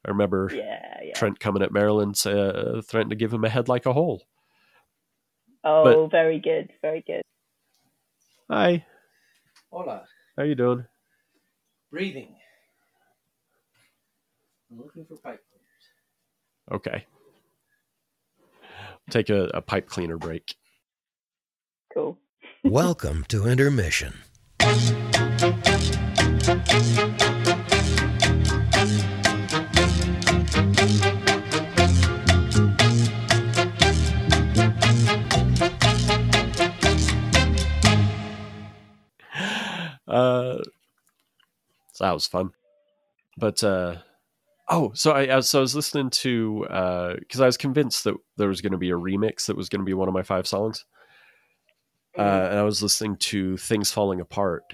I remember Yeah, yeah. Trent coming at Marilyn, uh, threatening to give him a head like a hole. oh, very good, very good. Hi, Hola. how you doing? Breathing. I'm looking for pipe cleaners. Okay. Take a, a pipe cleaner break. Cool. Welcome to Intermission. Uh, so that was fun. But uh, oh, so I, I was- so I was listening to because I was convinced that there was going to be a remix that was going to be one of my five songs, uh, and I was listening to "Things Falling Apart,"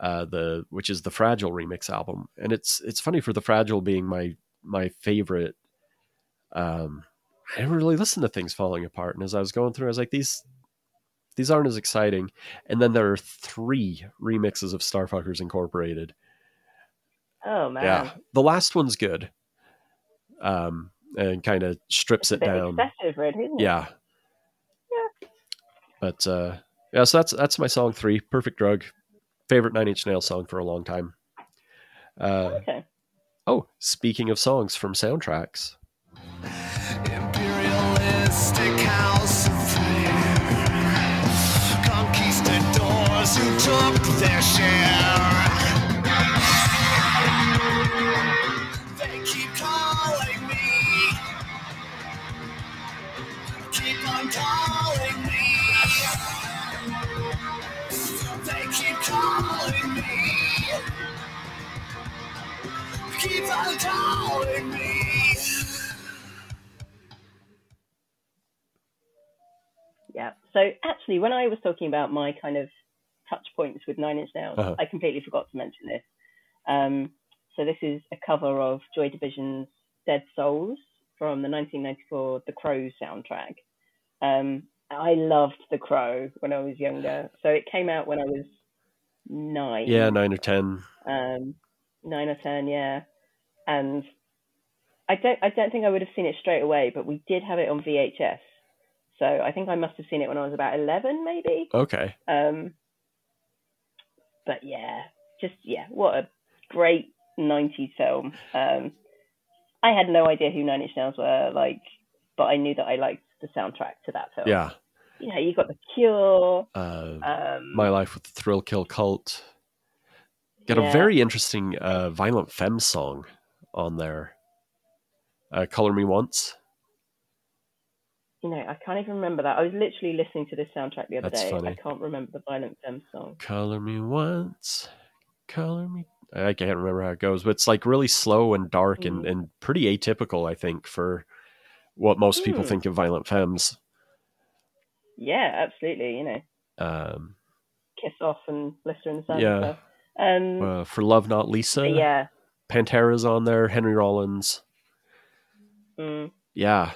uh, the which is the Fragile remix album, and it's it's funny for the Fragile being my my favorite. Um, I didn't really listen to "Things Falling Apart," and as I was going through, I was like, these these aren't as exciting. And then there are three remixes of Starfuckers Incorporated. Oh man, Yeah, the last one's good, um, and kind of strips it's it down. excessive, really. Isn't it? Yeah. But uh, yeah, so that's that's my song three, "Perfect Drug," favorite Nine Inch Nails song for a long time. Uh, Okay. oh, speaking of songs from soundtracks, Imperialistic house affair. Conquistadors who took their share. Keep calling me. Yeah. So actually, when I was talking about my kind of touch points with Nine Inch Nails, Uh-huh. I completely forgot to mention this. Um, so this is a cover of Joy Division's "Dead Souls" from the 1994 The Crow soundtrack. Um, I loved The Crow when I was younger. So it came out when I was nine. yeah, nine or ten. um, nine or ten, yeah. And I don't, I don't think I would have seen it straight away, but we did have it on VHS. So I think I must have seen it when I was about eleven, maybe. Okay, Um, but yeah, just yeah, what a great '90s film. Um, I had no idea who Nine Inch Nails were, like, but I knew that I liked the soundtrack to that film. yeah. know, you got The Cure. Uh, Um, my life with the Thrill Kill Cult. Got a very interesting uh, Violent Femme song on there. Uh, Color Me Once. you know, I can't even remember that. I was literally listening to this soundtrack the other That's day. funny. I can't remember the Violent Femme song. Color Me Once. Color Me. I can't remember how it goes, but it's like really slow and dark and, Mm. and pretty atypical, I think, for what most people Hmm. think of Violent Femmes. Yeah, absolutely. You know, Um, Kiss Off and Blister in the Sun. Yeah. And. Um, uh, for Love Not Lisa. yeah. Pantera's on there. Henry Rollins. Mm. Yeah.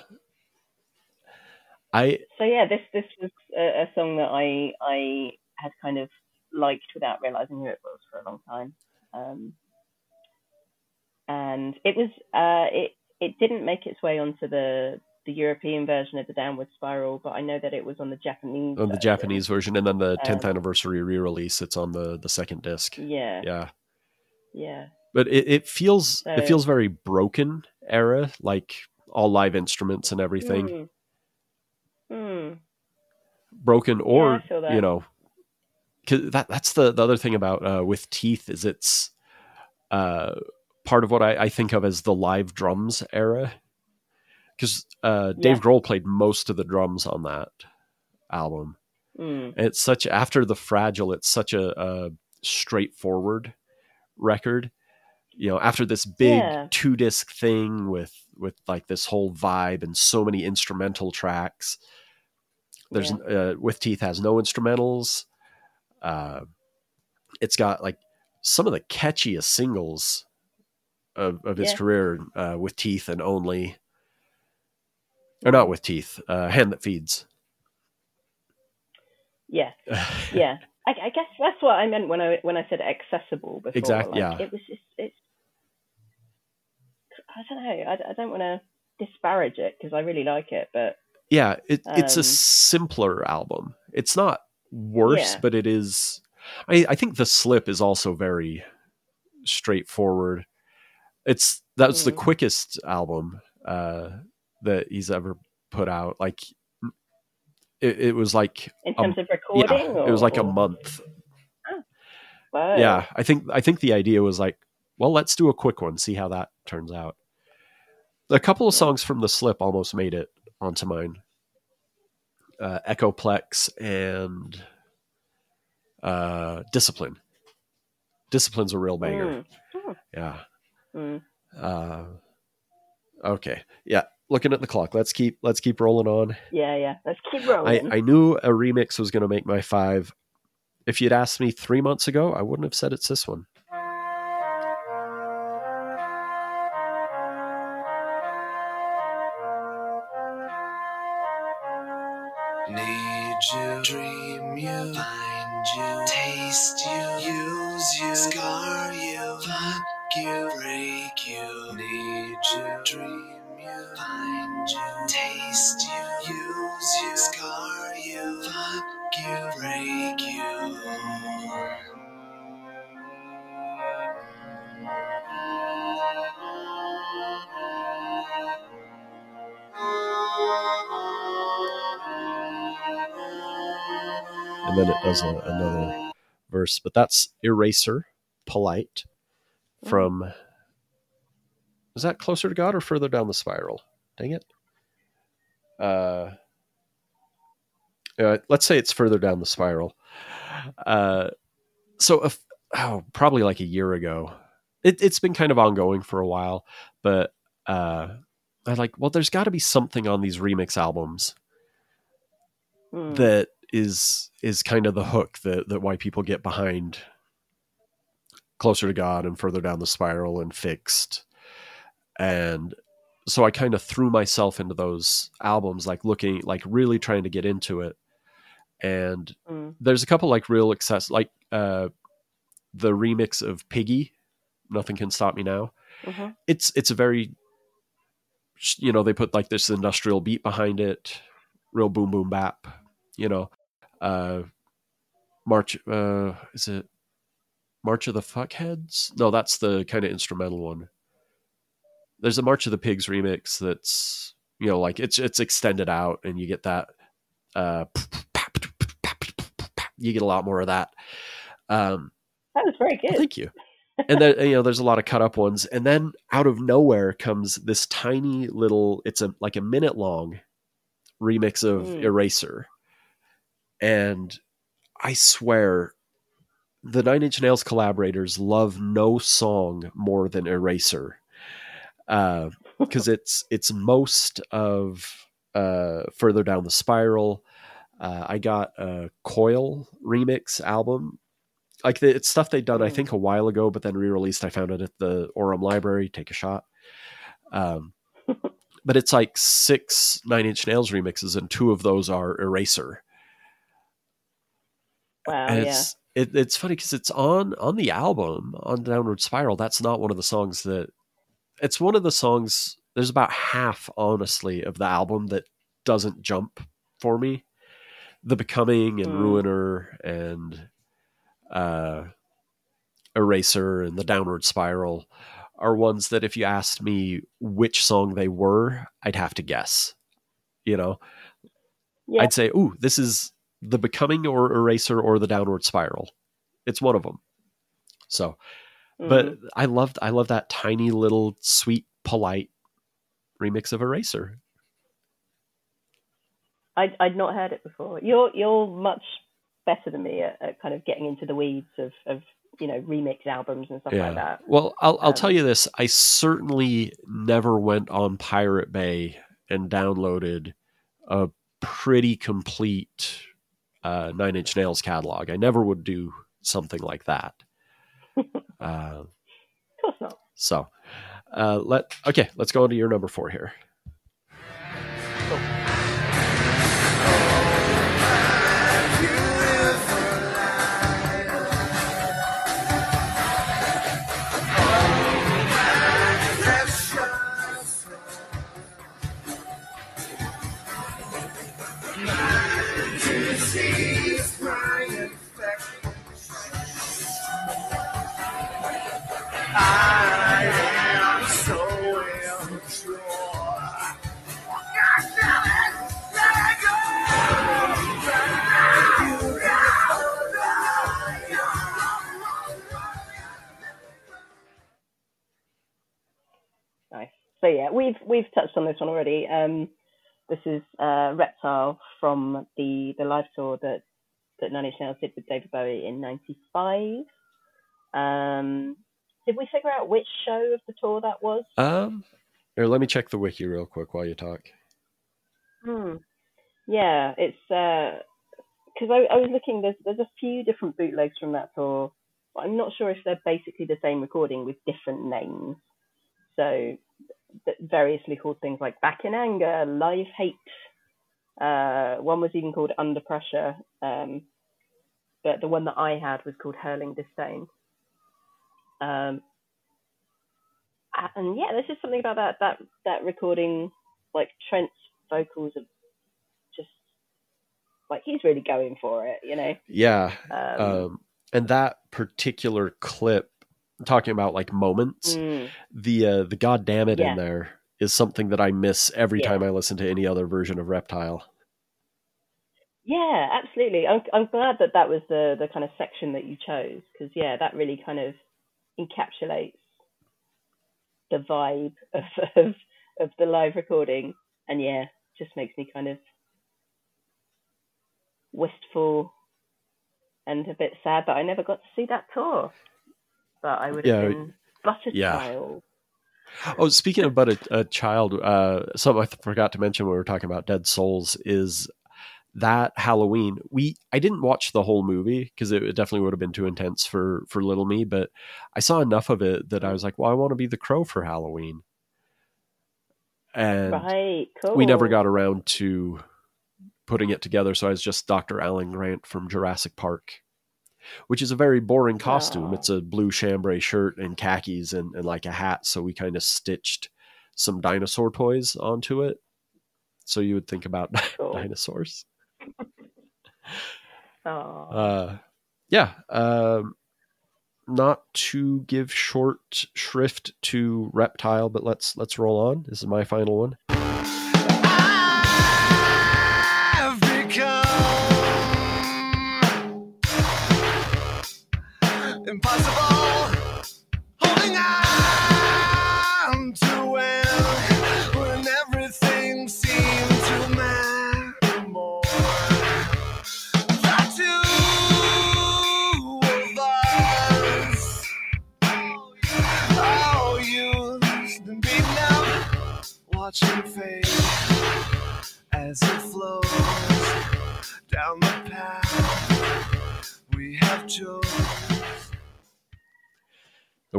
I So yeah, this this was a, a song that I I had kind of liked without realizing who it was for a long time. Um, and it was uh, it it didn't make its way onto the the European version of the Downward Spiral, but I know that it was on the Japanese. on the version. Japanese version, and then the 10th Um, anniversary re-release. It's on the the second disc. Yeah, Yeah, yeah, but it, it feels it feels very broken era, like all live instruments and everything Hmm. Hmm. broken, or that. you know, 'cause that that's the the other thing about uh, with Teeth is it's uh, part of what I, I think of as the live drums era, because uh, Dave Yeah. Grohl played most of the drums on that album. Hmm. it's such after the fragile it's such a, a straightforward record you know after this big Yeah. two disc thing with with like this whole vibe and so many instrumental tracks there's uh, with teeth has no instrumentals uh it's got like some of the catchiest singles of, of his Yeah. career uh, with teeth and only or not with teeth uh hand that feeds Yeah, yeah. I, I guess that's what I meant when I when I said accessible before. Exactly, Like, yeah. It was just it's. I don't know. I, I don't want to disparage it because I really like it, but Yeah, it, it's a Um, simpler album. It's not worse, Yeah. but it is. I, I think the slip is also very straightforward. It's that's the Mm. quickest album uh, that he's ever put out. Like it, it was like in terms of yeah, recording, it was like a or- month. Wow. Yeah, I think I think the idea was like, well, let's do a quick one, see how that turns out. A couple of songs from the slip almost made it onto mine. Uh, Echoplex and uh, Discipline. Discipline's a real banger. Mm. Yeah. Mm. Uh, okay. Yeah. Looking at the clock. Let's keep let's keep rolling on. Yeah, yeah. Let's keep I, rolling. I knew a remix was going to make my five. If you'd asked me three months ago, I wouldn't have said it's this one. And then it does a, another verse. But that's Eraser, Polite, from. Is that closer to God or further down the spiral? Dang it. Uh, uh, let's say it's further down the spiral. Uh, so, if, oh, probably like a year ago. It, it's been kind of ongoing for a while, but uh, I like. Well, there's got to be something on these remix albums Hmm. that is is kind of the hook that that why people get behind closer to god and further down the spiral and fixed and so i kind of threw myself into those albums like looking like really trying to get into it and Hmm. there's a couple like real access like uh the remix of piggy nothing can stop me now Mhm. it's it's a very you know they put like this industrial beat behind it real boom boom bap you know uh march uh is it march of the fuckheads no that's the kind of instrumental one there's a march of the pigs remix that's you know like it's it's extended out and you get that uh you get a lot more of that um That was very good. thank you. And then you know, there's a lot of cut up ones, and then out of nowhere comes this tiny little. It's a like a minute long remix of Mm. Eraser, and I swear, the Nine Inch Nails collaborators love no song more than Eraser, because it's it's most of uh, further down the spiral. Uh, I got a Coil remix album like the, it's stuff they'd done I Mm. think a while ago, but then re-released. I found it at the Orem Library. Take a shot. Um, but it's like six Nine Inch Nails remixes, and two of those are Eraser. Wow, and yeah. it's it, it's funny because it's on on the album on Downward Spiral. That's not one of the songs that. It's one of the songs. There's about half, honestly, of the album that doesn't jump for me. The Becoming and Mm. Ruiner and uh, Eraser and the Downward Spiral are ones that if you asked me which song they were, I'd have to guess. You know, Yeah. I'd say, "Ooh, this is the Becoming or Eraser or the Downward Spiral." It's one of them. So, but Mhm. I loved I love that tiny little sweet polite remix of Eraser. I'd, I'd not heard it before. You're you're much better than me at, at kind of getting into the weeds of, of you know remix albums and stuff like that. Well, I'll I'll Um, tell you this. I certainly never went on Pirate Bay and downloaded a pretty complete uh, Nine Inch Nails catalog. I never would do something like that. uh, Of course not. so, uh, let okay. Let's go on to your number four here. So yeah, we've we've touched on this one already. Um, this is uh, Reptile from the the live tour that that Nine Inch Nails did with David Bowie in '95. Um, did we figure out which show of the tour that was? Um, here, let me check the wiki real quick while you talk. Hmm. Yeah, it's because I, I was looking. There's there's a few different bootlegs from that tour, but I'm not sure if they're basically the same recording with different names. So variously called things like Back in Anger, Live Hate. Uh, one was even called Under Pressure. Um, but the one that I had was called Hurling Disdain. Um, and yeah, there's just something about that that that recording, like Trent's vocals are just like he's really going for it, you know. Yeah. Um, Um, and that particular clip, talking about like moments, mm, the uh, the God damn it Yeah. in there is something that I miss every Yeah. time I listen to any other version of Reptile. yeah, absolutely. I'm I'm glad that that was the the kind of section that you chose because yeah, that really kind of encapsulates the vibe of of, of the live recording, and yeah, just makes me kind of wistful and a bit sad that I never got to see that tour. But I would have Yeah, been but a yeah. child. Oh, speaking of but a, a child, uh, something I forgot to mention when we were talking about Dead Souls is that Halloween. We I didn't watch the whole movie because it, it definitely would have been too intense for for little me, but I saw enough of it that I was like, well, I want to be the crow for Halloween, and right, cool. we never got around to putting it together. So I was just Dr. Alan Grant from Jurassic Park, which is a very boring costume. Aw. It's a blue chambray shirt and khakis and, and like a hat. So we kind of stitched some dinosaur toys onto it. So you would think about Cool. dinosaurs. Aw. Uh, yeah. Um, not to give short shrift to reptile, but let's let's roll on. This is my final one. Impossible. Holding on to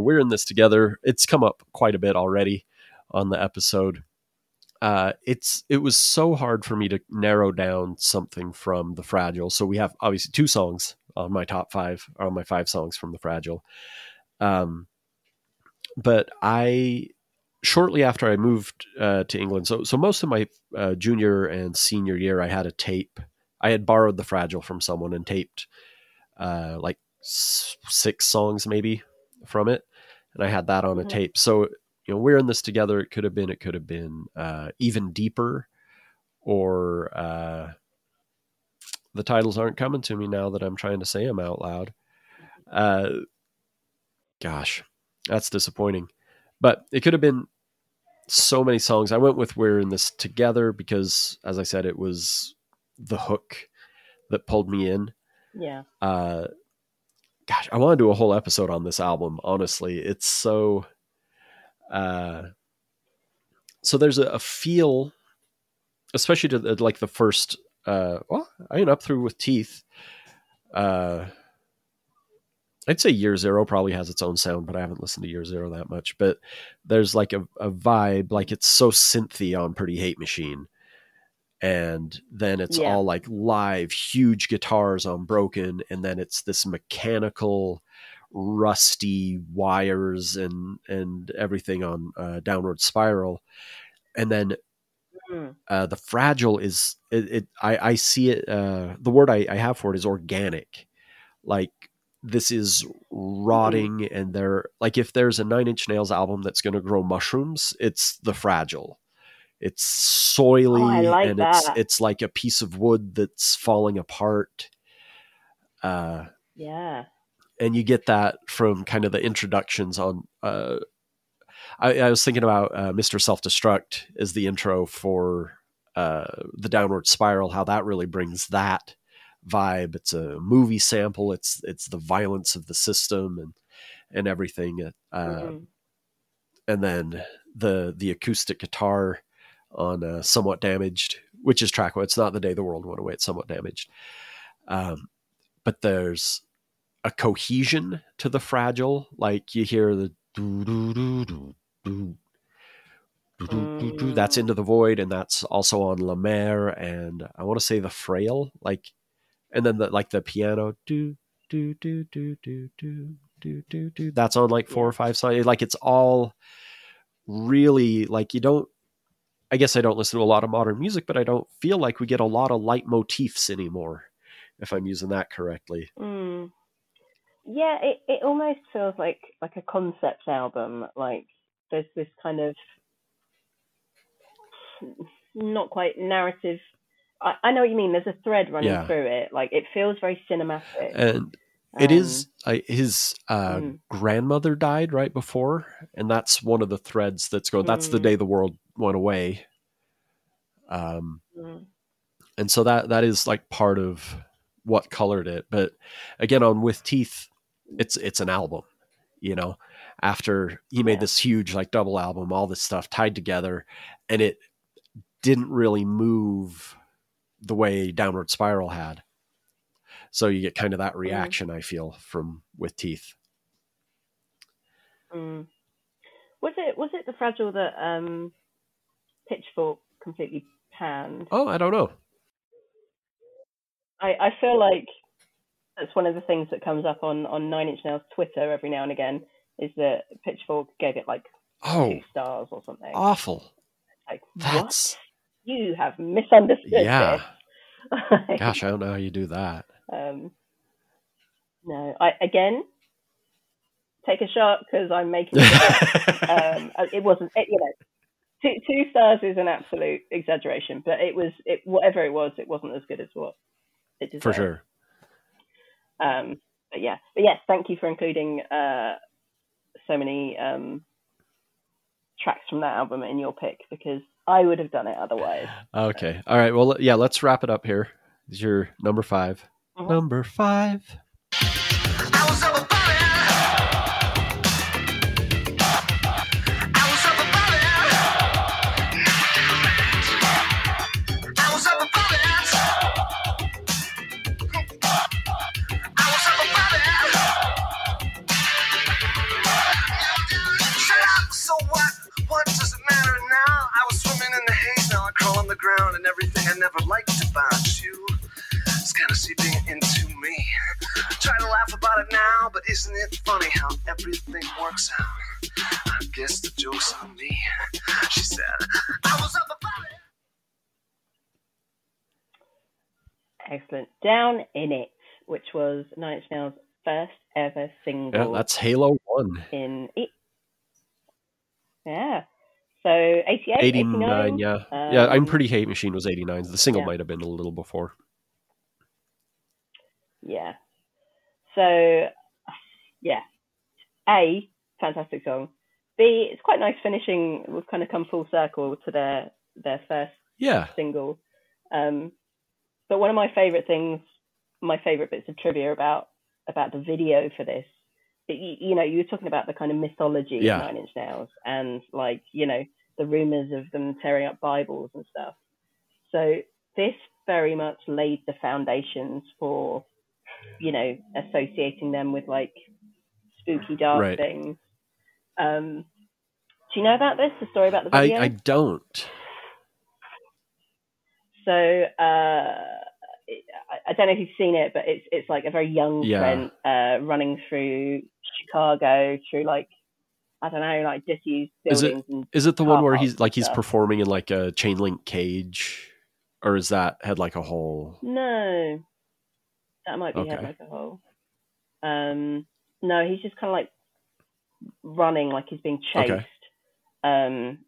we're in this together. It's come up quite a bit already on the episode. Uh, it's it was so hard for me to narrow down something from the Fragile. So we have obviously two songs on my top five, on my five songs from the Fragile. Um, but I shortly after I moved uh, to England, so so most of my uh, junior and senior year, I had a tape. I had borrowed the Fragile from someone and taped uh, like six songs maybe from it, and I had that on a Mhm. tape. So you know, we're in this together. It could have been, it could have been uh, even deeper, or uh, the titles aren't coming to me now that I'm trying to say them out loud. Uh, gosh, that's disappointing. But it could have been so many songs. I went with "We're in This Together" because, as I said, it was the hook that pulled me in yeah. uh gosh i want to do a whole episode on this album honestly. It's so uh so there's a, a feel especially to the, like the first uh well i mean up through with teeth uh i'd say year zero probably has its own sound but i haven't listened to year zero that much. But there's like a, a vibe like it's so synthy on pretty hate machine and then it's Yeah. all like live huge guitars on broken and then it's this mechanical rusty wires and and everything on uh, downward spiral and then Mm. uh, the fragile is it, it I, I see it uh, the word I, I have for it is organic like this is rotting and they're like if there's a nine inch nails album that's going to grow mushrooms it's the fragile it's soily Oh, like and it's that. it's like a piece of wood that's falling apart uh Yeah. and you get that from kind of the introductions on uh I, I was thinking about uh, Mr. Self Destruct as the intro for uh, the Downward Spiral, how that really brings that vibe. It's a movie sample. It's it's the violence of the system and and everything. Uh, Mhm. and then the the acoustic guitar on uh, somewhat damaged which is track one it's not the day the world went away it's somewhat damaged um, but there's a cohesion to the fragile like you hear the doo doo doo doo doo. that's into the void and that's also on la mer and i want to say the frail like and then the like the piano do do do do do do do do do that's on like four or five songs like it's all really like you don't I guess I don't listen to a lot of modern music, but I don't feel like we get a lot of leitmotifs anymore, if I'm using that correctly. Mm. Yeah, it, it almost feels like like a concept album. Like there's this kind of not quite narrative. I, I know what you mean. There's a thread running Yeah. through it. Like it feels very cinematic. And it Um, is I, his uh, Mm. grandmother died right before, and that's one of the threads that's going. That's the Mm. day the world went away. Um, mm, and so that that is like part of what colored it. But again, on with teeth, it's it's an album. You know, after he made Yeah. this huge like double album, all this stuff tied together, and it didn't really move the way Downward Spiral had. So you get kind of that reaction I feel from with teeth. mm. Was it was it the fragile that um, Pitchfork completely panned? Oh, I don't know. I, I feel like that's one of the things that comes up on, on Nine Inch Nails Twitter every now and again is that Pitchfork gave it like Oh, two stars or something. awful. like That's what? You have misunderstood yeah. this. Gosh, I don't know how you do that. um, no, I again take a shot because I'm making. it um, it wasn't. It, you know, two two stars is an absolute exaggeration, but it was it whatever it was, it wasn't as good as what it deserved. For sure. Um, but yeah, but yes, thank you for including uh, so many um, tracks from that album in your pick because I would have done it otherwise. Okay. All right. Well, yeah, let's wrap it up here. This is your number 5 Mhm. Number five. Seeping into me. Try to laugh about it now, but isn't it funny how everything works out? I guess the joke's on me. She said, I was up above it. Excellent. Down in it, which was Nine Inch Nails' first ever single Yeah, that's Halo 1. in it. Yeah. So 88, 89, 89. yeah. yeah, I'm Um, pretty hate machine was 89. The single yeah. might have been a little before. Yeah. So, yeah. A, fantastic song. B, it's quite nice finishing. We've kind of come full circle to their their first Yeah. single. Um, but one of my favorite things, my favorite bits of trivia about about the video for this, you, you know, you were talking about the kind of mythology Yeah. of Nine Inch Nails and like you know the rumors of them tearing up Bibles and stuff. So this very much laid the foundations for you know associating them with like spooky dark Right. things. Um, do you know about this? The story about the video? I don't. So uh, it, I- I don't know if you've seen it, but it's it's like a very young Yeah. Trent uh, running through Chicago through like I don't know like disused Is it- buildings and Is it the one where he's like he's performing in like a chain link cage? Or is that had like a whole no, that might be head Okay. like a hole. Um, no, he's just kind of like running like he's being chased. Okay. Um,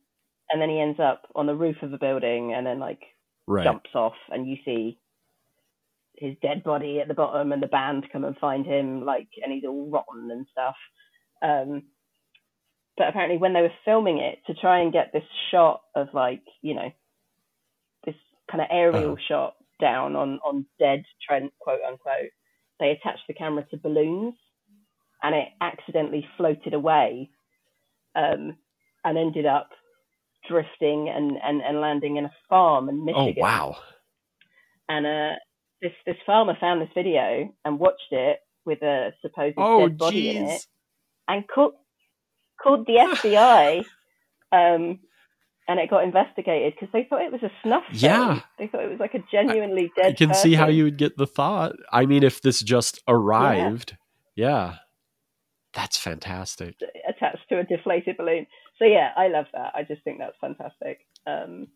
and then he ends up on the roof of a building and then like right? jumps off and you see his dead body at the bottom and the band come and find him like and he's all rotten and stuff um but apparently when they were filming it to try and get this shot of like you know this kind of aerial Uh-huh. shot down on on dead trent quote unquote they attached the camera to balloons and it accidentally floated away um and ended up drifting and, and, and landing in a farm in Michigan. Oh wow. and uh, this this farmer found this video and watched it with a supposed Oh dead body in it, and called called the FBI, um, and it got investigated because they thought it was a snuff film. Yeah. they thought it was like a genuinely dead. I can see how you would get the thought. I mean, if this just arrived, yeah, that's fantastic. attached to a deflated balloon. so yeah, I love that. I just think that's fantastic. Um,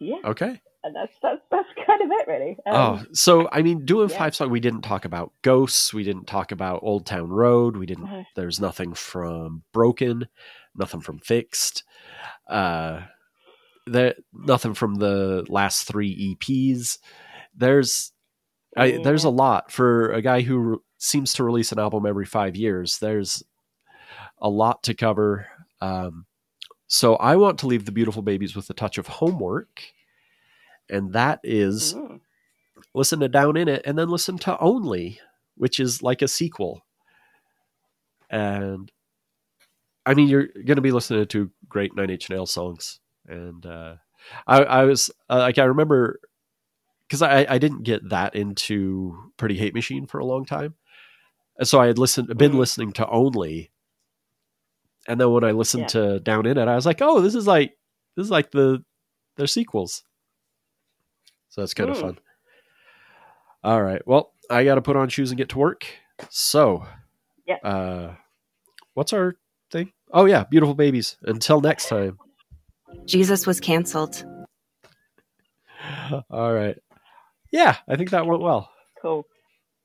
yeah, Okay. And that's that's that's kind of it, really. Um, oh, so I mean, doing yeah. five song, we didn't talk about Ghosts. We didn't talk about Old Town Road. We didn't. There's nothing from Broken. Nothing from Fixed. Uh, there nothing from the last three EPs. There's, I, there's a lot for a guy who re- seems to release an album every five years. There's a lot to cover. Um, so I want to leave the beautiful babies with a touch of homework, and that is mm, listen to Down in It and then listen to Only, which is like a sequel. And I mean, you're going to be listening to great Nine Inch Nails songs. And uh, I, I was uh, like, I remember because I, I didn't get that into Pretty Hate Machine for a long time. And so I had listened, been Mhm. listening to Only. And then when I listened Yeah. to Down in It, I was like, oh, this is like, this is like the, their sequels. So that's kind of Mm. fun. All right. Well, I got to put on shoes and get to work. So, Yeah. Uh, what's our thing? Oh yeah, beautiful babies. Until next time. Jesus was canceled. All right. Yeah, I think that went well. cool.